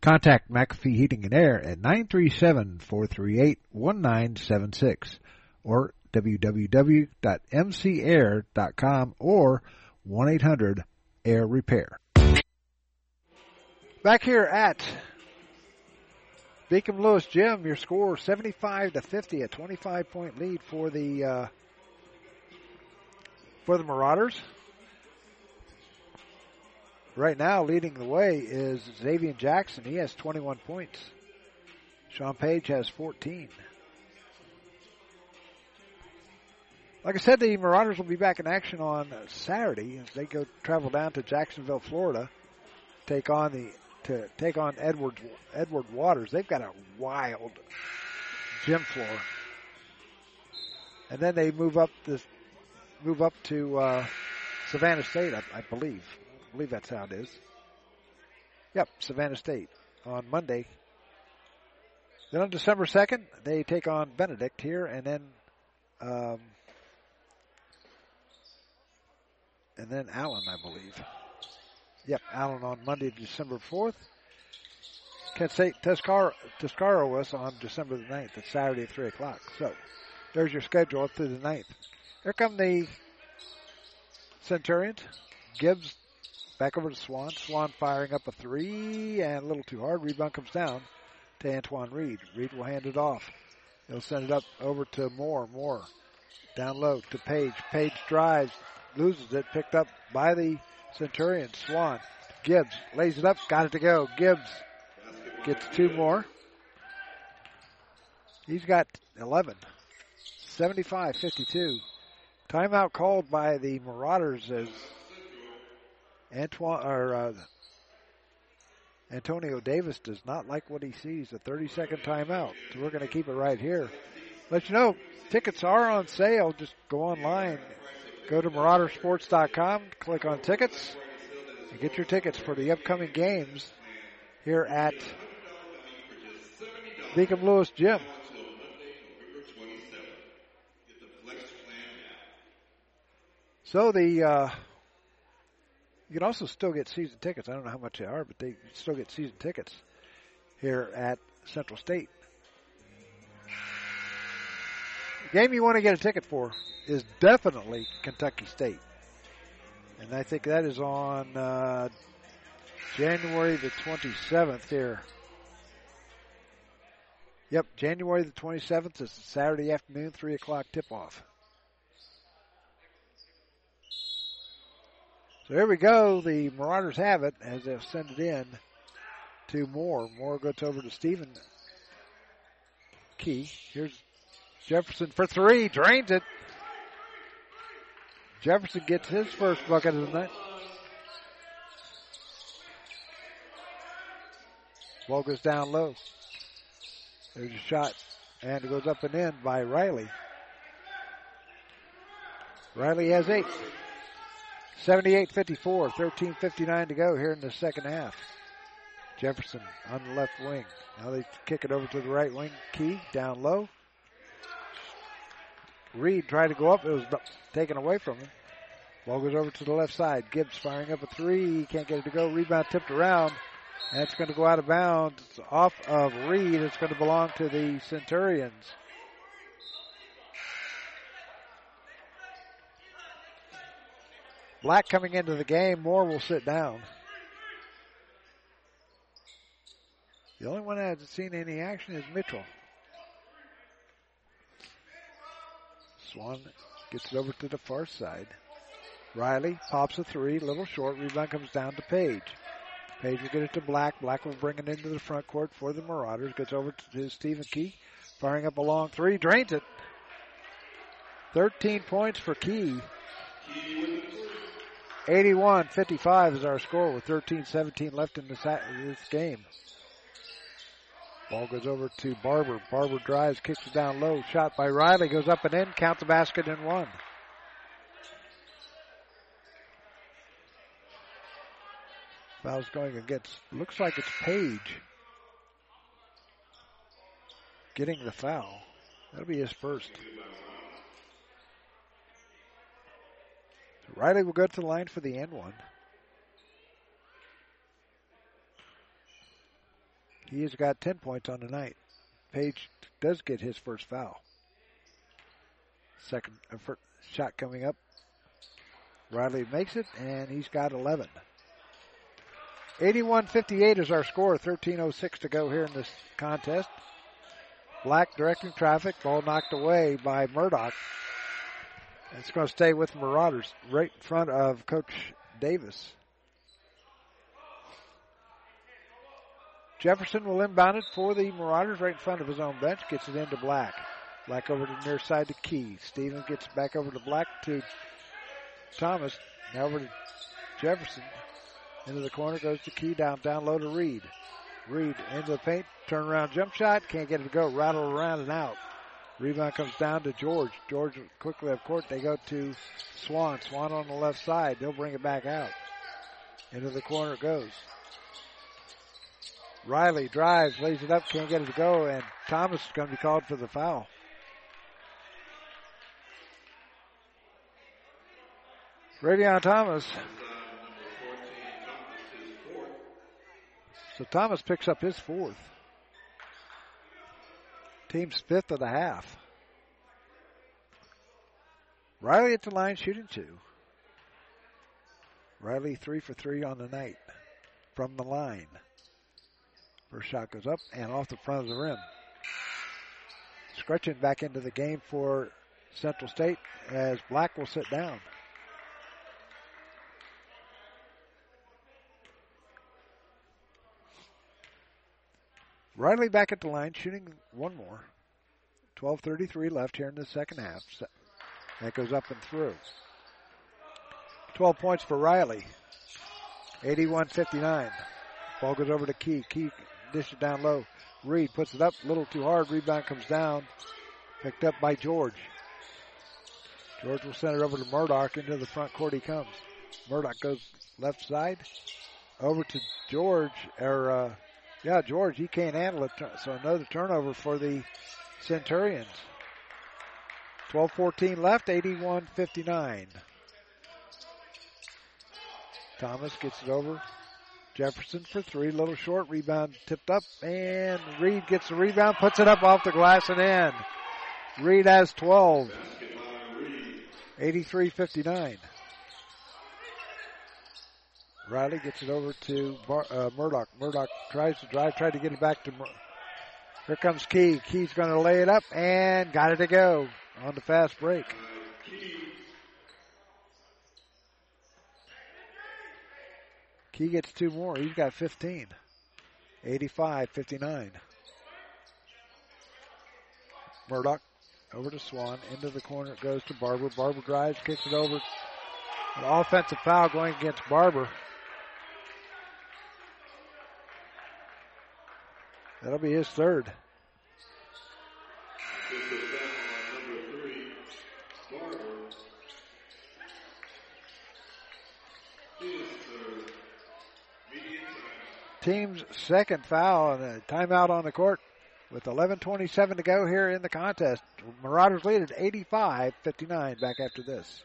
Contact McAfee Heating and Air at 937-438-1976 or www.mcair.com or 1-800-AIR-REPAIR. Back here at Beacom Lewis Gym, your score 75 to 50, a 25 point lead for the uh, for the Marauders. Right now, leading the way is Xavier Jackson. He has 21 points. Sean Page has 14. Like I said, the Marauders will be back in action on Saturday as they go travel down to Jacksonville, Florida, take on the to take on Edward Edward Waters. They've got a wild gym floor, and then they move up this move up to uh, Savannah State, I, I believe. I believe that's how it is. Yep, Savannah State on Monday. Then on December 2nd, they take on Benedict here, and then um, and then Allen, I believe. Yep, Allen on Monday, December 4th. Kent State Tuscar- Tuscarawas on December the 9th. It's Saturday at 3 o'clock. So there's your schedule up to the 9th. Here come the Centurions. Gibbs back over to Swan. Swan firing up a three and a little too hard. Rebound comes down to Antoine Reed. Reed will hand it off. He'll send it up over to Moore. Moore down low to Page. Page drives, loses it, picked up by the Centurion. Swan. Gibbs lays it up, got it to go. Gibbs gets two more. He's got 11. 75 52. Timeout called by the Marauders as Antoine or uh, Antonio Davis does not like what he sees. A 30 second timeout. So we're going to keep it right here. Let you know, tickets are on sale. Just go online. Go to maraudersports.com, click on tickets, and get your tickets for the upcoming games here at Beacom Lewis Gym. So the uh, you can also still get season tickets. I don't know how much they are, but they still get season tickets here at Central State. The game you want to get a ticket for is definitely Kentucky State, and I think that is on uh, January the 27th here. Yep, January the 27th is Saturday afternoon, 3 o'clock tip off. So here we go. The Marauders have it as they'll send it in to Moore. Moore goes over to Stephen Key. Here's Jefferson for three. Drains it. Jefferson gets his first bucket of the night. Ball goes down low. There's a shot, and it goes up and in by Riley. Riley has eight. 78-54, 13.59 to go here in the second half. Jefferson on the left wing. Now they kick it over to the right wing. Key down low. Reed tried to go up. It was taken away from him. Ball goes over to the left side. Gibbs firing up a three. Can't get it to go. Rebound tipped around. That's going to go out of bounds off of Reed. It's going to belong to the Centurions. Black coming into the game. Moore will sit down. The only one that hasn't seen any action is Mitchell. Swan gets it over to the far side. Riley pops a three, little short. Rebound comes down to Page. Page will get it to Black. Black will bring it into the front court for the Marauders. Gets over to Stephen Key. Firing up a long three. Drains it. 13 points for Key. 81-55 is our score with 13-17 left in this, this game. Ball goes over to Barber. Barber drives, kicks it down low. Shot by Riley goes up and in. Count the basket and one. Foul's going against, looks like it's Page getting the foul. That'll be his first. Riley will go to the line for the end one. He has got 10 points on the night. Page does get his first foul. Second uh, first shot coming up. Riley makes it, and he's got 11. 81-58 is our score. 13.06 to go here in this contest. Black directing traffic. Ball knocked away by Murdoch. It's going to stay with Marauders right in front of Coach Davis. Jefferson will inbound it for the Marauders right in front of his own bench. Gets it into Black. Black over to the near side to Key. Stevens gets back over to Black to Thomas. Now over to Jefferson. Into the corner goes to Key down, down low to Reed. Reed into the paint, turn around jump shot, can't get it to go, rattle around and out. Rebound comes down to George. George quickly up court. They go to Swan. Swan on the left side. They'll bring it back out. Into the corner goes. Riley drives, lays it up, can't get it to go, and Thomas is going to be called for the foul. Rayvon Thomas. So Thomas picks up his fourth. Team's fifth of the half. Riley at the line shooting two. Riley three for three on the night from the line. First shot goes up and off the front of the rim. Scretchen back into the game for Central State as Black will sit down. Riley back at the line, shooting one more. 12.33 left here in the second half. That goes up and through. 12 points for Riley. 81-59. Ball goes over to Key. Key dishes down low. Reed puts it up a little too hard. Rebound comes down. Picked up by George. George will send it over to Murdoch. Into the front court he comes. Murdoch goes left side. Over to George, or uh, yeah, George, he can't handle it. So another turnover for the Centurions. 12-14 left, 81-59. Thomas gets it over. Jefferson for three, little short rebound, tipped up, and Reed gets the rebound, puts it up off the glass and in. Reed has 12. 83-59. Riley gets it over to Bar, uh, Murdoch. Murdoch tries to drive, tried to get it back to. Mur- Here comes Key. Key's going to lay it up and got it to go on the fast break. Key gets two more. He's got 15. 85 59. Murdoch over to Swan. Into the corner it goes to Barber. Barber drives, kicks it over. An offensive foul going against Barber. That'll be his third. Team's second foul and a timeout on the court with 11.27 to go here in the contest. Marauders lead at 85-59 back after this.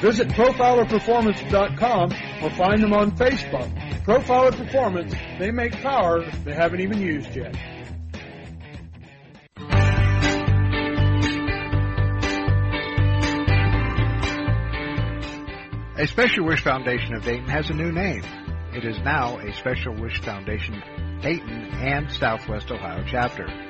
visit profilerperformance.com or find them on Facebook. Profiler Performance, they make power they haven't even used yet. A Special Wish Foundation of Dayton has a new name. It is now a Special Wish Foundation Dayton and Southwest Ohio chapter.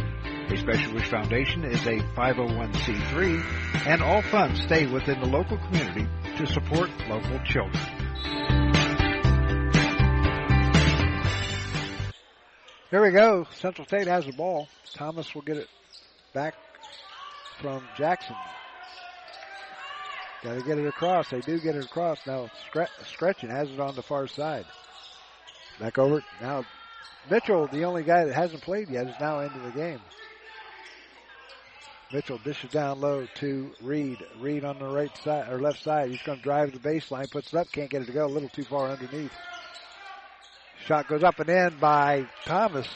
A Special Wish Foundation is a 501c3, and all funds stay within the local community to support local children. Here we go. Central State has the ball. Thomas will get it back from Jackson. Got to get it across. They do get it across. Now Scret- Scretchen has it on the far side. Back over. Now Mitchell, the only guy that hasn't played yet, is now into the game. Mitchell dishes down low to Reed. Reed on the right side or left side. He's going to drive the baseline, puts it up, can't get it to go. A little too far underneath. Shot goes up and in by Thomas.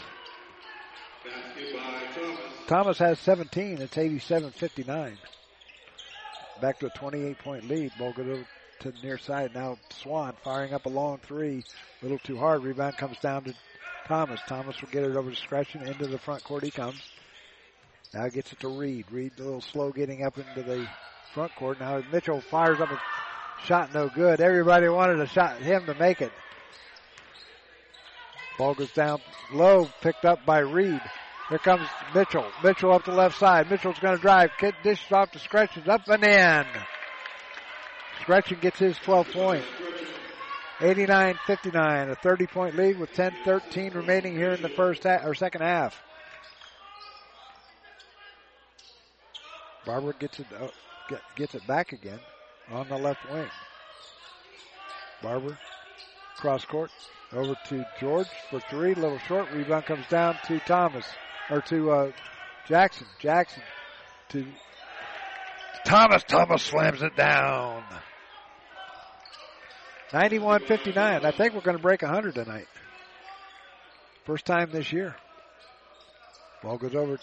Thomas has 17. It's 87-59. Back to a 28 point lead. Ball goes over to the near side. Now Swan firing up a long three. A little too hard. Rebound comes down to Thomas. Thomas will get it over to Scretchen. Into the front court he comes. Now gets it to Reed. Reed a little slow getting up into the front court. Now Mitchell fires up a shot no good. Everybody wanted a shot him to make it. Ball goes down low, picked up by Reed. Here comes Mitchell. Mitchell up the left side. Mitchell's going to drive. Kid dishes off to Scretchen. Up and in. Scretchen gets his 12 point. 89-59. A 30 point lead with 10-13 remaining here in the first half, or second half. Barber gets it, uh, get, gets it back again on the left wing. Barber, cross court, over to George for three, little short. Rebound comes down to Thomas or to uh, Jackson. Jackson to Thomas. Thomas slams it down. 91-59. I think we're going to break 100 tonight. First time this year. Ball goes over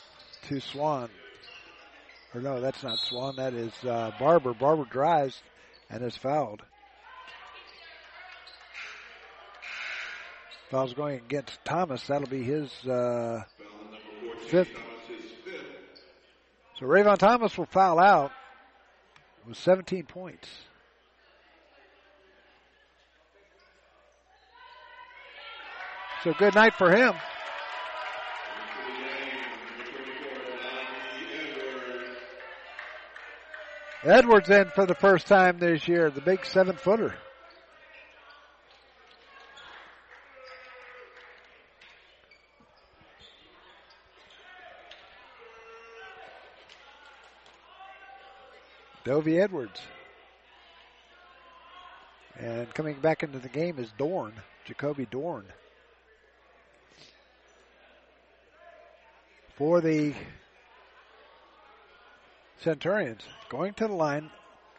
to Swan. Or no, that's not Swan. That is uh, Barber. Barber drives and is fouled. Foul's going against Thomas. That'll be his uh, fifth. So Rayvon Thomas will foul out with 17 points. So good night for him. Edwards in for the first time this year, the big seven footer. Dovey Edwards. And coming back into the game is Dorn, Jacoby Dorn. For the Centurions, going to the line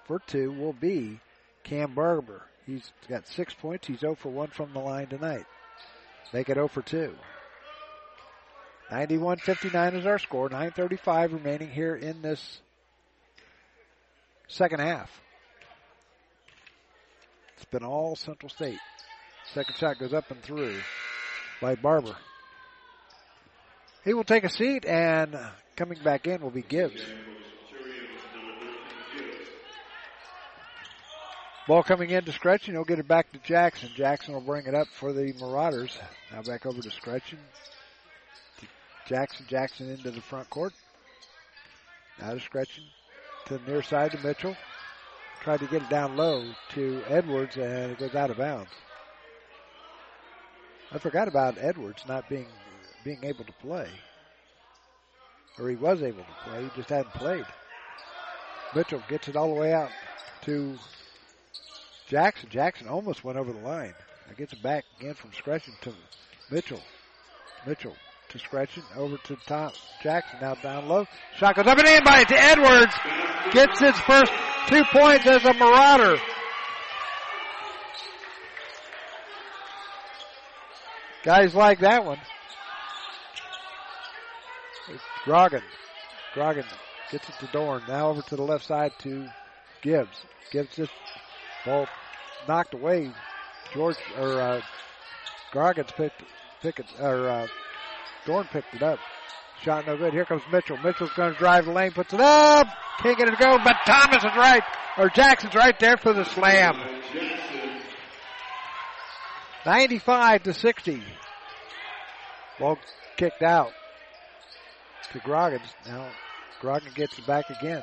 for two will be Cam Barber. He's got six points. He's 0 for 1 from the line tonight. Make it 0 for 2. 91-59 is our score. 9.35 remaining here in this second half. It's been all Central State. Second shot goes up and through by Barber. He will take a seat, and coming back in will be Gibbs. Ball coming in to Scretchen. He'll get it back to Jackson. Jackson will bring it up for the Marauders. Now back over to Scretchen. Jackson. Jackson into the front court. Now to Scretchen to the near side to Mitchell. Tried to get it down low to Edwards and it goes out of bounds. I forgot about Edwards not being being able to play. Or he was able to play, he just hadn't played. Mitchell gets it all the way out to Jackson. Jackson almost went over the line. Now gets it back again from Scretchen to Mitchell. Mitchell to Scretchen over to Tom Jackson now down low. Shot goes up and in by to Edwards. Gets his first two points as a Marauder. Guys like that one. It's Grogan. Grogan gets it to Dorn. Now over to the left side to Gibbs. Gibbs just ball knocked away. George or uh, Grogan's picked pick it or uh, Dorn picked it up. Shot no good. Here comes Mitchell. Mitchell's going to drive the lane, puts it up. Can't get it to go, but Thomas is right, or Jackson's right there for the slam. 95 to 60. Ball kicked out to Grogan. Now Grogan gets it back again.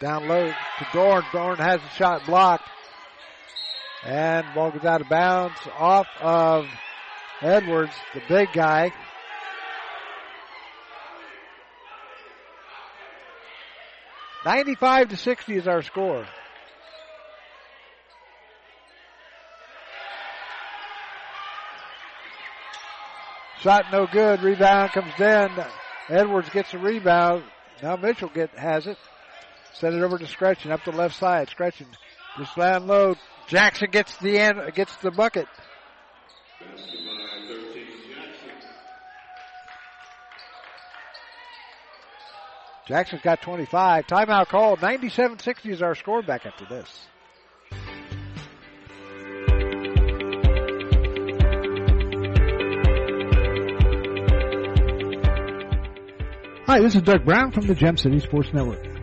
Down low to Dorn. Dorn has the shot blocked. And ball goes out of bounds off of Edwards, the big guy. Ninety-five to sixty is our score. Shot no good. Rebound comes in. Edwards gets the rebound. Now Mitchell get has it. Send it over to Scretchen up the left side. Scretchen just down low. Jackson gets the end, gets the bucket. Jackson's got 25. Timeout called. 97-60 is our score back after this. Hi, this is Doug Brown from the Gem City Sports Network.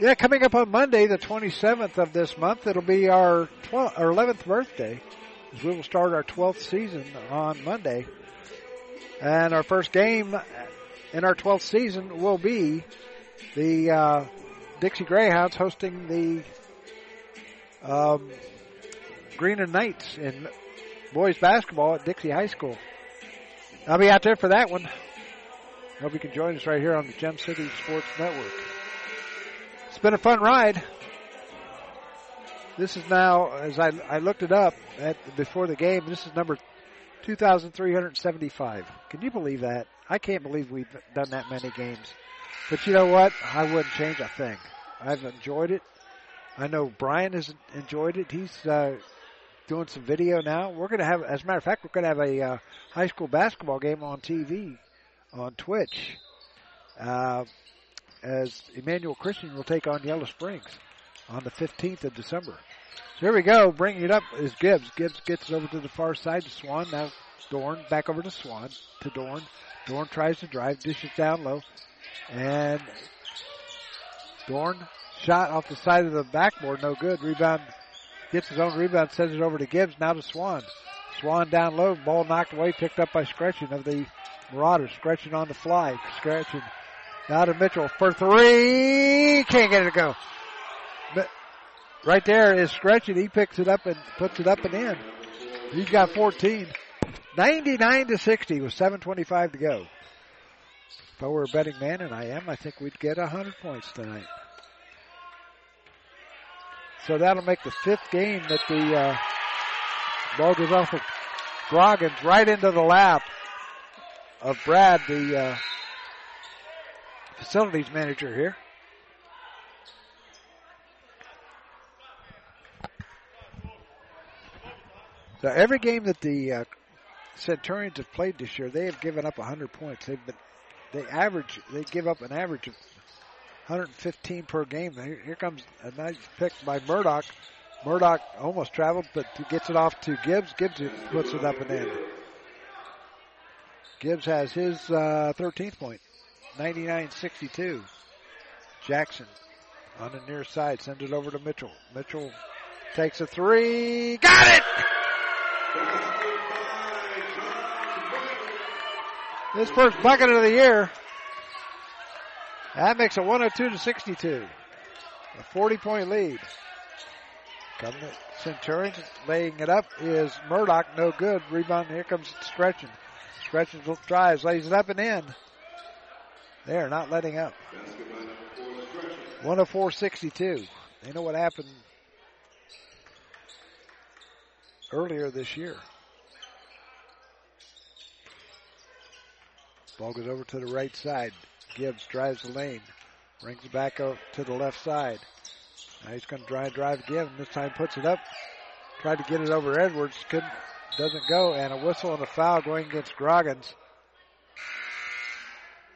Yeah, coming up on Monday, the 27th of this month, it'll be our 12th, our 11th birthday. We will start our 12th season on Monday. And our first game in our 12th season will be the uh, Dixie Greyhounds hosting the um, Greenon Knights in boys basketball at Dixie High School. I'll be out there for that one. Hope you can join us right here on the Gem City Sports Network. It's been a fun ride. This is now, as I, I looked it up at, before the game, this is number 2,375. Can you believe that? I can't believe we've done that many games. But you know what? I wouldn't change a thing. I've enjoyed it. I know Brian has enjoyed it. He's uh, doing some video now. We're going to have, as a matter of fact, we're going to have a uh, high school basketball game on TV on Twitch. Uh, as Emmanuel Christian will take on Yellow Springs on the 15th of December. So here we go. Bringing it up is Gibbs. Gibbs gets over to the far side to Swan. Now Dorn back over to Swan to Dorn. Dorn tries to drive, dishes down low, and Dorn shot off the side of the backboard, no good. Rebound gets his own rebound, sends it over to Gibbs. Now to Swan. Swan down low, ball knocked away, picked up by Scretchen of the Marauders. Scretchen on the fly. Scretchen now to Mitchell for three. Can't get it to go. But right there is Scretchen. He picks it up and puts it up and in. He's got 14. 99 to 60 with 7.25 to go. If I were a betting man, and I am, I think we'd get 100 points tonight. So that'll make the fifth game that the uh, ball goes off of Groggins right into the lap of Brad, the uh, facilities manager here. So every game that the uh, Centurions have played this year, they have given up 100 points. They've been they average they give up an average of 115 per game. Here, comes a nice pick by Murdoch. Murdoch almost traveled, but he gets it off to Gibbs. Gibbs puts it up and in. Gibbs has his uh, 13th point. 99-62. Jackson on the near side sends it over to Mitchell. Mitchell takes a three. Got it! His first bucket of the year. That makes it 102 to 62. A 40 point lead. Coming to Centurions, laying it up is Murdoch, no good. Rebound, here comes Scretchen. Scretchen drives, lays it up and in. They're not letting up. 104-62. They know what happened earlier this year. Ball goes over to the right side. Gibbs drives the lane. Brings it back up to the left side. Now he's going to try and drive again. This time puts it up. Tried to get it over Edwards. Couldn't, doesn't go. And a whistle and a foul going against Groggins.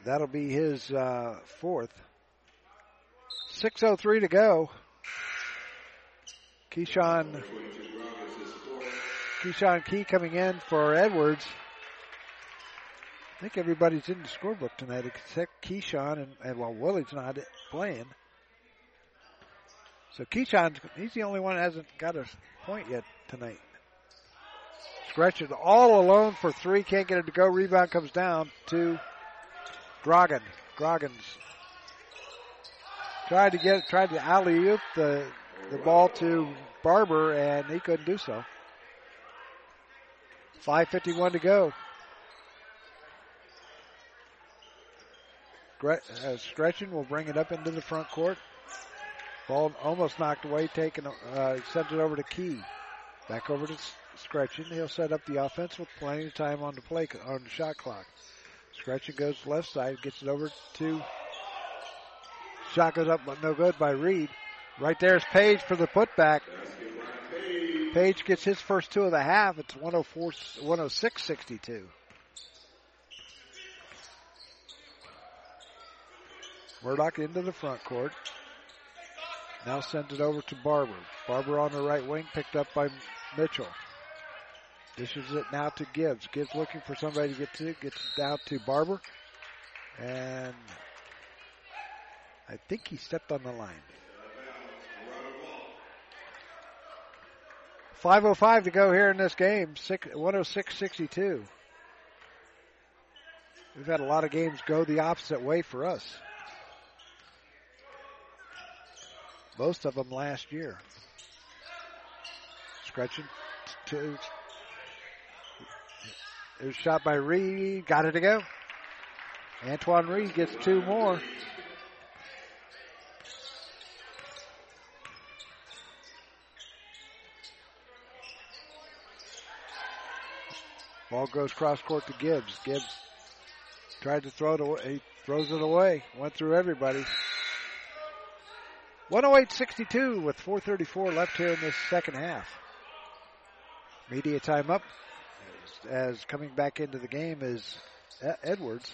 That'll be his uh, fourth. 6.03 to go. Keyshawn, Keyshawn Key coming in for Edwards. I think everybody's in the scorebook tonight except Keyshawn and, and well, Willie's not playing. So Keyshawn, he's the only one that hasn't got a point yet tonight. Scretchen all alone for three, can't get it to go. Rebound comes down to Grogan. Grogan's tried to get tried to alley oop the the ball to Barber and he couldn't do so. 5.51 to go. Uh, Scretchen will bring it up into the front court. Ball almost knocked away, taken, uh, sent it over to Key. Back over to Scretchen. He'll set up the offense with plenty of time on the play, on the shot clock. Scretchen goes left side, gets it over to, shot goes up, but no good by Reed. Right there's Page for the putback. Page gets his first two of the half. It's 104, 106 62. Murdoch into the front court. Now sends it over to Barber. Barber on the right wing, picked up by Mitchell. Dishes it now to Gibbs. Gibbs looking for somebody to get to. Gets it down to Barber. And I think he stepped on the line. 5.05 to go here in this game. 106 62. We've had a lot of games go the opposite way for us. Most of them last year. Scretchen to. It was shot by Reed. Got it to go. Antoine Reed gets two more. Ball goes cross court to Gibbs. Gibbs tried to throw it away. He throws it away. Went through everybody. 108-62 with 4.34 left here in this second half. Media time up as, coming back into the game is Edwards.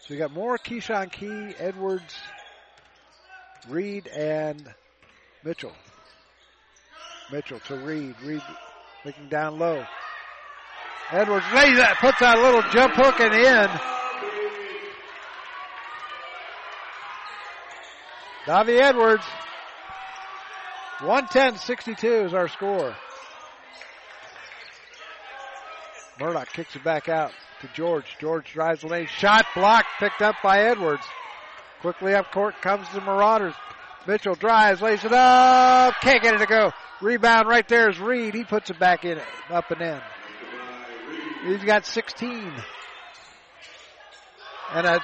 So we got more Keyshawn Key, Edwards, Reed, and Mitchell. Mitchell to Reed. Reed looking down low. Edwards lays that, puts that little jump hook and in. Davi Edwards. 110-62 is our score. Murdoch kicks it back out to George. George drives the lane. Shot blocked, picked up by Edwards. Quickly up court comes the Marauders. Mitchell drives, lays it up. Can't get it to go. Rebound right there is Reed. He puts it back in, up and in. He's got 16. And a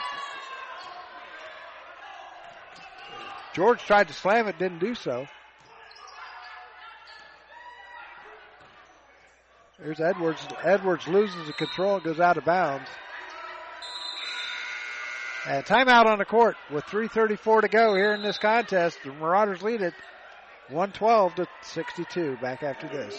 George tried to slam it, didn't do so. Here's Edwards. Edwards loses the control and goes out of bounds. And timeout on the court with 3.34 to go here in this contest. The Marauders lead it 112 to 62 back after this.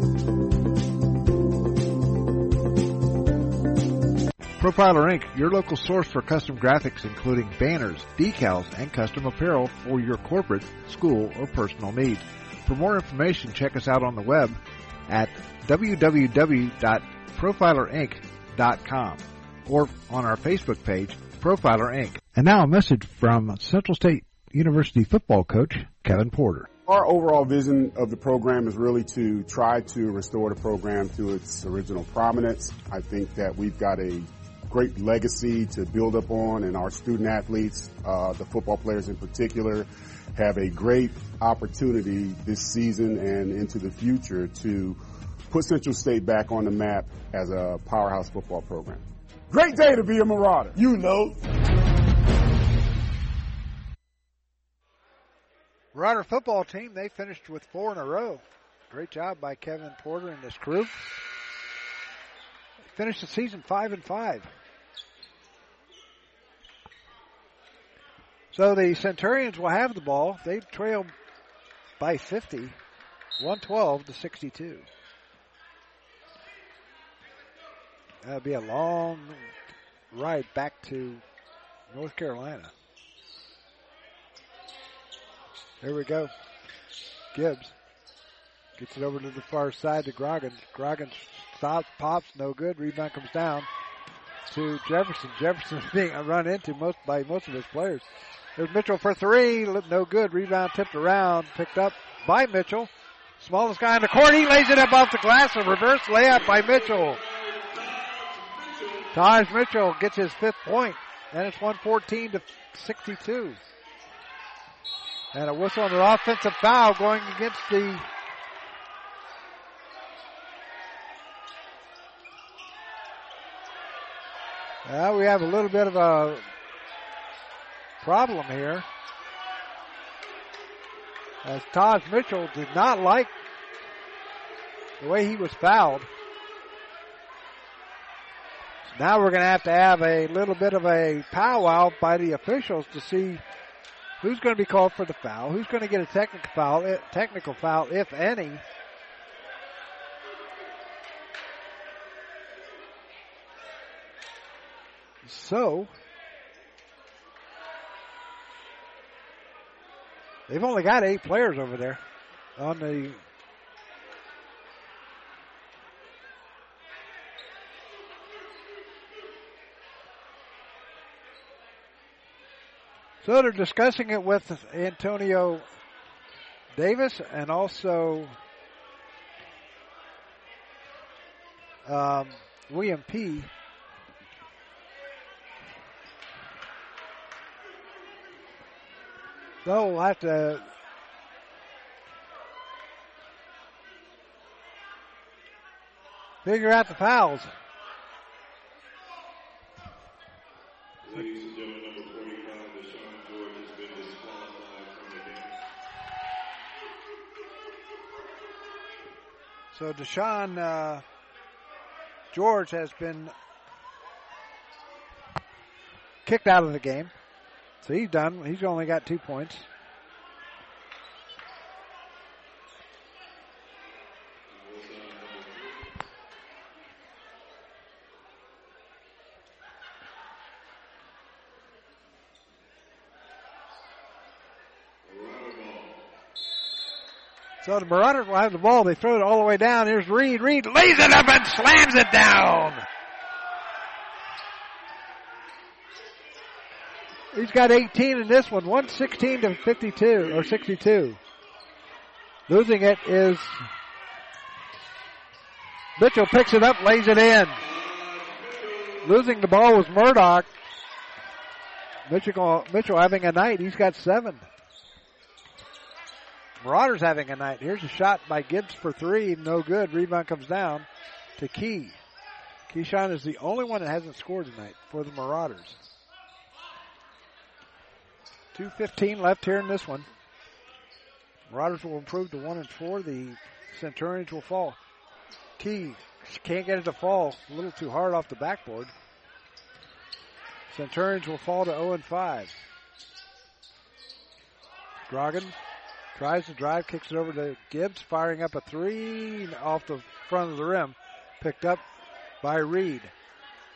Profiler Inc., your local source for custom graphics including banners, decals, and custom apparel for your corporate, school, or personal needs. For more information, check us out on the web at www.profilerinc.com or on our Facebook page, Profiler Inc. And now a message from Central State University football coach Kevin Porter. Our overall vision of the program is really to try to restore the program to its original prominence. I think that we've got a great legacy to build up on, and our student athletes, uh, the football players in particular, have a great opportunity this season and into the future to put Central State back on the map as a powerhouse football program. Great day to be a Marauder, you know. Marauder football team, they finished with four in a row. Great job by Kevin Porter and his crew. Finished the season five and five. So the Centurions will have the ball. They trail by 50, 112 to 62. That'll be a long ride back to North Carolina. Here we go. Gibbs gets it over to the far side to Grogan. Grogan stops, pops, no good. Rebound comes down to Jefferson. Jefferson being run into most by most of his players. There's Mitchell for three, no good. Rebound tipped around, picked up by Mitchell. Smallest guy in the court, he lays it up off the glass. A reverse layup by Mitchell. Taj Mitchell gets his fifth point, and it's 114 to 62. And a whistle on an offensive foul going against the Well, we have a little bit of a problem here. As Taj Mitchell did not like the way he was fouled. So now we're going to have to have a little bit of a powwow by the officials to see who's going to be called for the foul, who's going to get a technical foul, eh, technical foul if any. So, they've only got eight players over there on the So they're discussing it with Antonio Davis and also um, William P. So we'll have to figure out the fouls. Ladies and gentlemen, number 45, Deshaun George has been disqualified from the game. So Deshaun uh, George has been kicked out of the game. So he's done. He's only got two points. So the Marauders will have the ball. They throw it all the way down. Here's Reed. Reed lays it up and slams it down. He's got 18 in this one. 116 to 52 or 62. Losing it is Mitchell picks it up, lays it in. Losing the ball was Murdoch. Mitchell, Mitchell having a night. He's got seven. Marauders having a night. Here's a shot by Gibbs for three. No good. Rebound comes down to Key. Keyshawn is the only one that hasn't scored tonight for the Marauders. 2.15 left here in this one. Marauders will improve to 1 and 4. The Centurions will fall. Key can't get it to fall. A little too hard off the backboard. Centurions will fall to 0 and 5. Grogan tries to drive, kicks it over to Gibbs, firing up a three off the front of the rim. Picked up by Reed.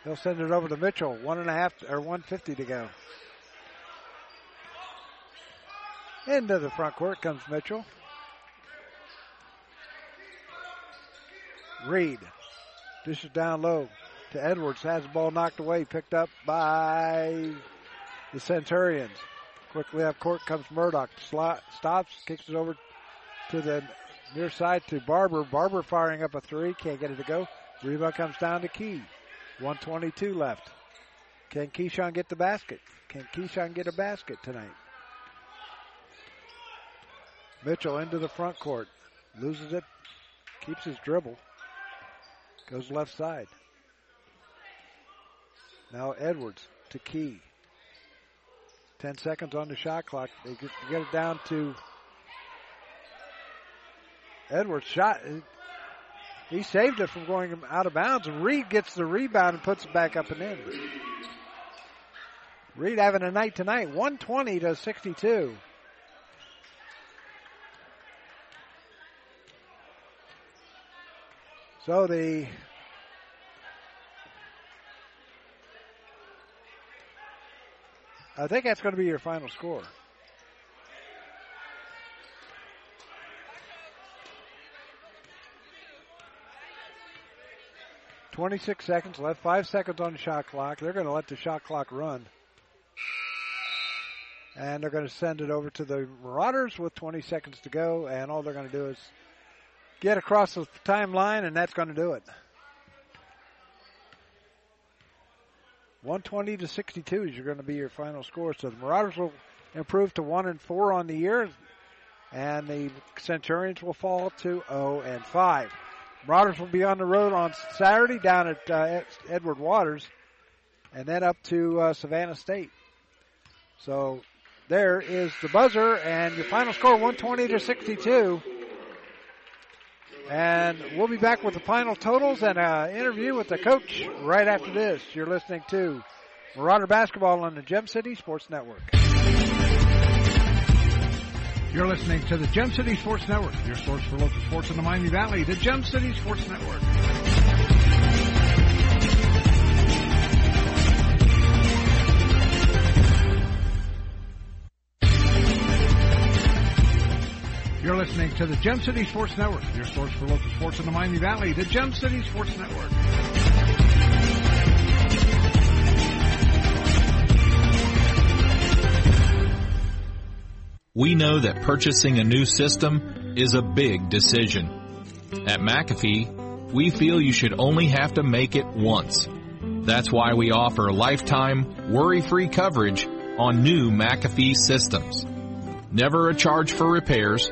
He'll send it over to Mitchell. One and a half or 150 to go. Into the front court comes Mitchell. Reed dishes down low to Edwards. Has the ball knocked away, picked up by the Centurions. Quickly up court comes Murdoch. Slot, stops, kicks it over to the near side to Barber. Barber firing up a three. Can't get it to go. Rebound comes down to Key. 122 left. Can Keyshawn get the basket? Can Keyshawn get a basket tonight? Mitchell into the front court. Loses it. Keeps his dribble. Goes left side. Now Edwards to Key. 10 seconds on the shot clock. They get, get it down to Edwards shot. He saved it from going out of bounds. Reed gets the rebound and puts it back up and in. Reed having a night tonight, 120 to 62. So the I think that's going to be your final score. Twenty-six seconds left. Five seconds on the shot clock. They're going to let the shot clock run, and they're going to send it over to the Marauders with 20 seconds to go. And all they're going to do is get across the timeline, and that's going to do it. 120 to 62 is going to be your final score. So the Marauders will improve to one and four on the year, and the Centurions will fall to 0 and five. Marauders will be on the road on Saturday down at uh, Edward Waters, and then up to uh, Savannah State. So there is the buzzer, and your final score 120 to 62. And we'll be back with the final totals and an interview with the coach right after this. You're listening to Marauder Basketball on the Gem City Sports Network. You're listening to the Gem City Sports Network, your source for local sports in the Miami Valley, the Gem City Sports Network. You're listening to the Gem City Sports Network, your source for local sports in the Miami Valley, the Gem City Sports Network. We know that purchasing a new system is a big decision. At McAfee, we feel you should only have to make it once. That's why we offer lifetime, worry-free coverage on new McAfee systems. Never a charge for repairs,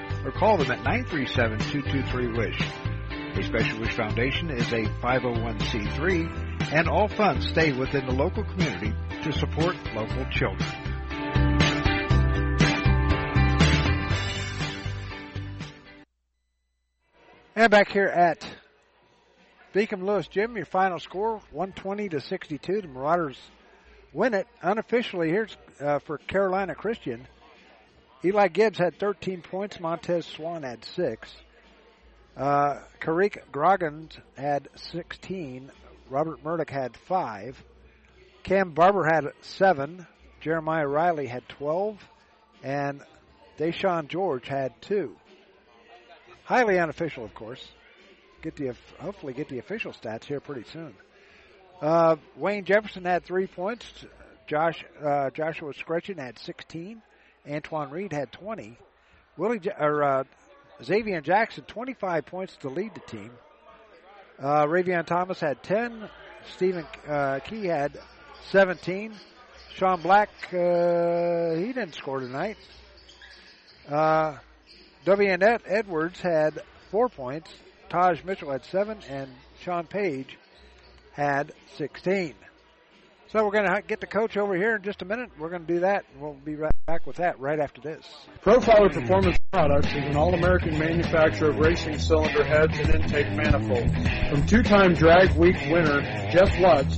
or call them at 937-223-WISH. A Special Wish Foundation is a 501c3 and all funds stay within the local community to support local children. And back here at Beacom Lewis Gym, your final score 120 to 62. The Marauders win it unofficially. Here's uh, for Carolina Christian. Eli Gibbs had 13 points. Montez Swan had six. Uh, Karik Groggins had 16. Robert Murdoch had five. Cam Barber had seven. Jeremiah Riley had 12. And Deshaun George had two. Highly unofficial, of course. Get the hopefully get the official stats here pretty soon. Uh, Wayne Jefferson had three points. Josh uh, Joshua Scretchen had 16. Antoine Reed had 20. Willie or uh, Xavier Jackson 25 points to lead the team. Uh, Rayvon Thomas had 10. Stephen uh, Key had 17. Sean Black uh, he didn't score tonight. Uh, Ed Edwards had four points. Taj Mitchell had seven, and Sean Page had 16. So we're going to get the coach over here in just a minute. We're going to do that. And we'll be right back with that right after this. Profiler Performance Products is an all-American manufacturer of racing cylinder heads and intake manifolds. From two-time Drag Week winner Jeff Lutz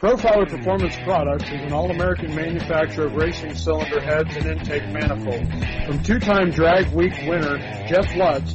Profiler Performance Products is an all-American manufacturer of racing cylinder heads and intake manifolds. From two-time Drag Week winner Jeff Lutz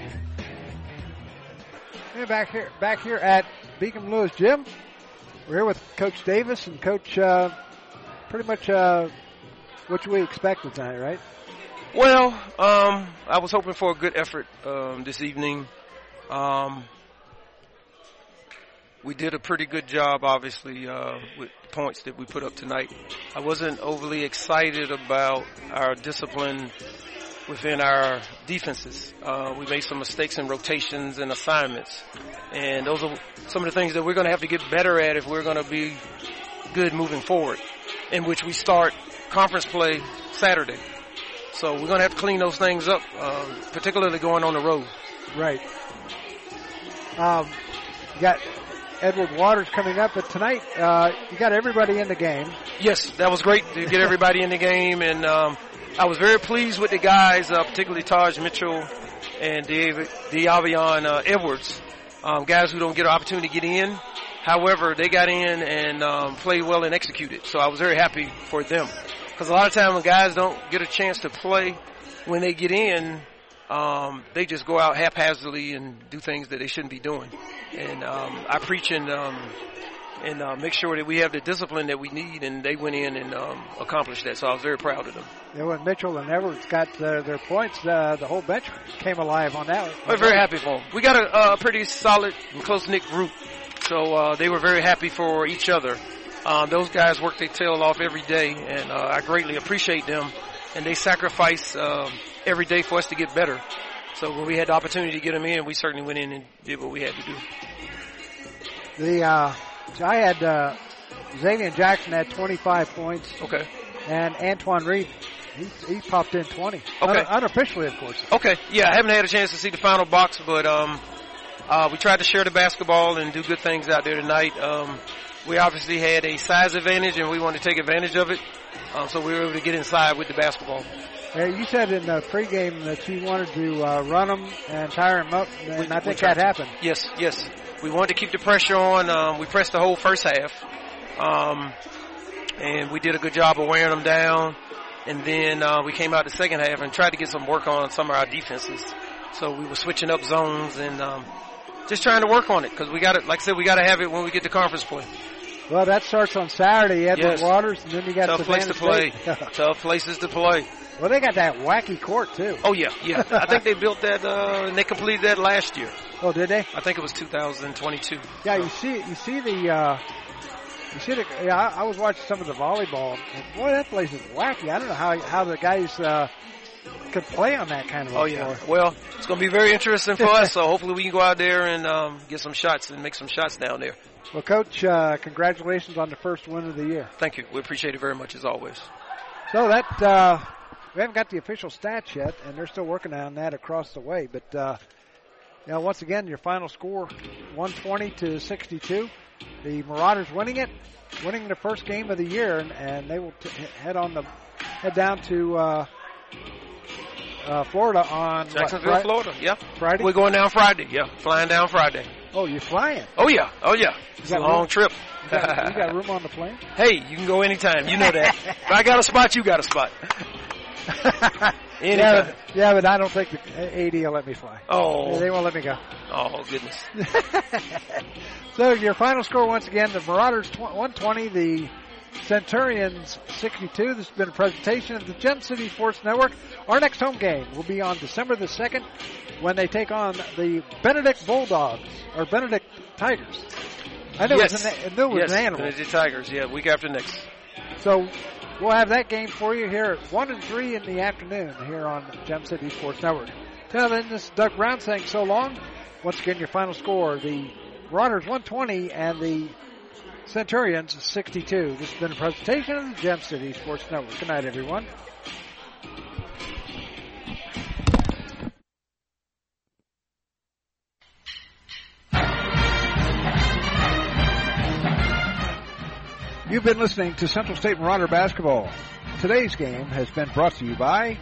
And back here, back here at Beacom Lewis Gym, we're here with Coach Davis and Coach. Uh, pretty much uh, what we expected tonight, right? Well, um, I was hoping for a good effort um, this evening. Um, we did a pretty good job, obviously, uh, with points that we put up tonight. I wasn't overly excited about our discipline within our defenses. Uh, we made some mistakes in rotations and assignments, and those are some of the things that we're going to have to get better at if we're going to be good moving forward. In which we start conference play Saturday, so we're going to have to clean those things up, uh, particularly going on the road. Right. Um, you got Edward Waters coming up, but tonight uh, you got everybody in the game. Yes, that was great to get everybody in the game, and um, I was very pleased with the guys, uh, particularly Taj Mitchell and David Diavion uh, Edwards, um, guys who don't get an opportunity to get in. However, they got in and um, played well and executed, so I was very happy for them. Because a lot of times when guys don't get a chance to play, when they get in, um, they just go out haphazardly and do things that they shouldn't be doing. And um, I preach and um, and uh, make sure that we have the discipline that we need, and they went in and um, accomplished that. So I was very proud of them. Yeah, when Mitchell and Everett got uh, their points, uh, the whole bench came alive on that. We're very happy for them. We got a, a pretty solid and close knit group, so uh, they were very happy for each other. Um, those guys work their tail off every day, and uh, I greatly appreciate them. And they sacrifice um, every day for us to get better. So when we had the opportunity to get them in, we certainly went in and did what we had to do. The uh, I had uh, Xavier Jackson had 25 points. Okay. And Antoine Reed, he, he popped in 20. Okay. Un- unofficially, of course. Okay. Yeah, I haven't had a chance to see the final box, but um, uh, we tried to share the basketball and do good things out there tonight. Um, we obviously had a size advantage, and we wanted to take advantage of it. Um, so we were able to get inside with the basketball. Yeah, you said in the pregame that you wanted to uh, run them and tire them up, and We- I think that happened. Yes, yes. We wanted to keep the pressure on. Um, we pressed the whole first half, um, and we did a good job of wearing them down. And then uh, we came out the second half and tried to get some work on some of our defenses. So we were switching up zones and um, just trying to work on it because we got it. Like I said, we got to have it when we get to conference play. Well, that starts on Saturday, Edward Yes. Waters, and then you got Tough place Savannah to play. Tough places to play. Well, they got that wacky court too. Oh yeah, yeah. I think they built that uh, and they completed that last year. Oh, did they? I think it was 2022. Yeah, you see, you see the, uh, you see the. Yeah, I, I was watching some of the volleyball. And boy, that place is wacky. I don't know how how the guys uh, could play on that kind of. Oh yeah. floor. Well, it's going to be very interesting for us. So hopefully we can go out there and um, get some shots and make some shots down there. Well, Coach, uh, congratulations on the first win of the year. Thank you. We appreciate it very much as always. So that uh, we haven't got the official stats yet, and they're still working on that across the way. But uh, you know, once again, your final score, 120 to 62. The Marauders winning it, winning the first game of the year, and, and they will t- head on the head down to uh, uh, Florida on what, Jacksonville, Fri- Florida. Yeah. Friday. We're going down Friday. Yeah. Flying down Friday. Oh, you're flying. Oh yeah. Oh yeah. It's a long room? trip. You got, you got room on the plane? hey, you can go anytime. You know that. if I got a spot, you got a spot. yeah, but, yeah, but I don't think the AD will let me fly. Oh. they won't let me go. Oh goodness. So your final score once again: the Marauders tw- 120, the Centurions 62. This has been a presentation of the Gem City Sports Network. Our next home game will be on December the 2nd when they take on the Benedict Bulldogs, or Benedict Tigers. I know yes. it was an, I knew it was yes. an animal. Benedict Tigers, yeah, week after next. So we'll have that game for you here at 1 and 3 in the afternoon here on Gem City Sports Network. Now then, this is Doug Brown saying so long. Once again, your final score, the Marauders 120 and the Centurions 62. This has been a presentation of the Gem City Sports Network. Good night, everyone. You've been listening to Central State Marauder Basketball. Today's game has been brought to you by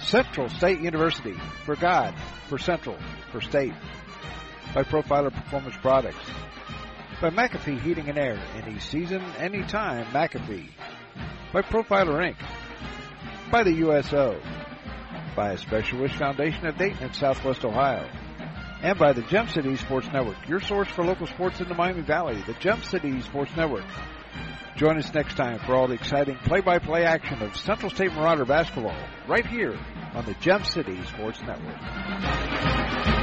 Central State University. For God, for Central, for State. By Profiler Performance Products. By McAfee Heating and Air. Any season, any time, McAfee. By Profiler Inc. By the USO. By a Special Wish Foundation of Dayton in Southwest Ohio and by the Gem City Sports Network, your source for local sports in the Miami Valley, the Gem City Sports Network. Join us next time for all the exciting play-by-play action of Central State Marauder basketball right here on the Gem City Sports Network.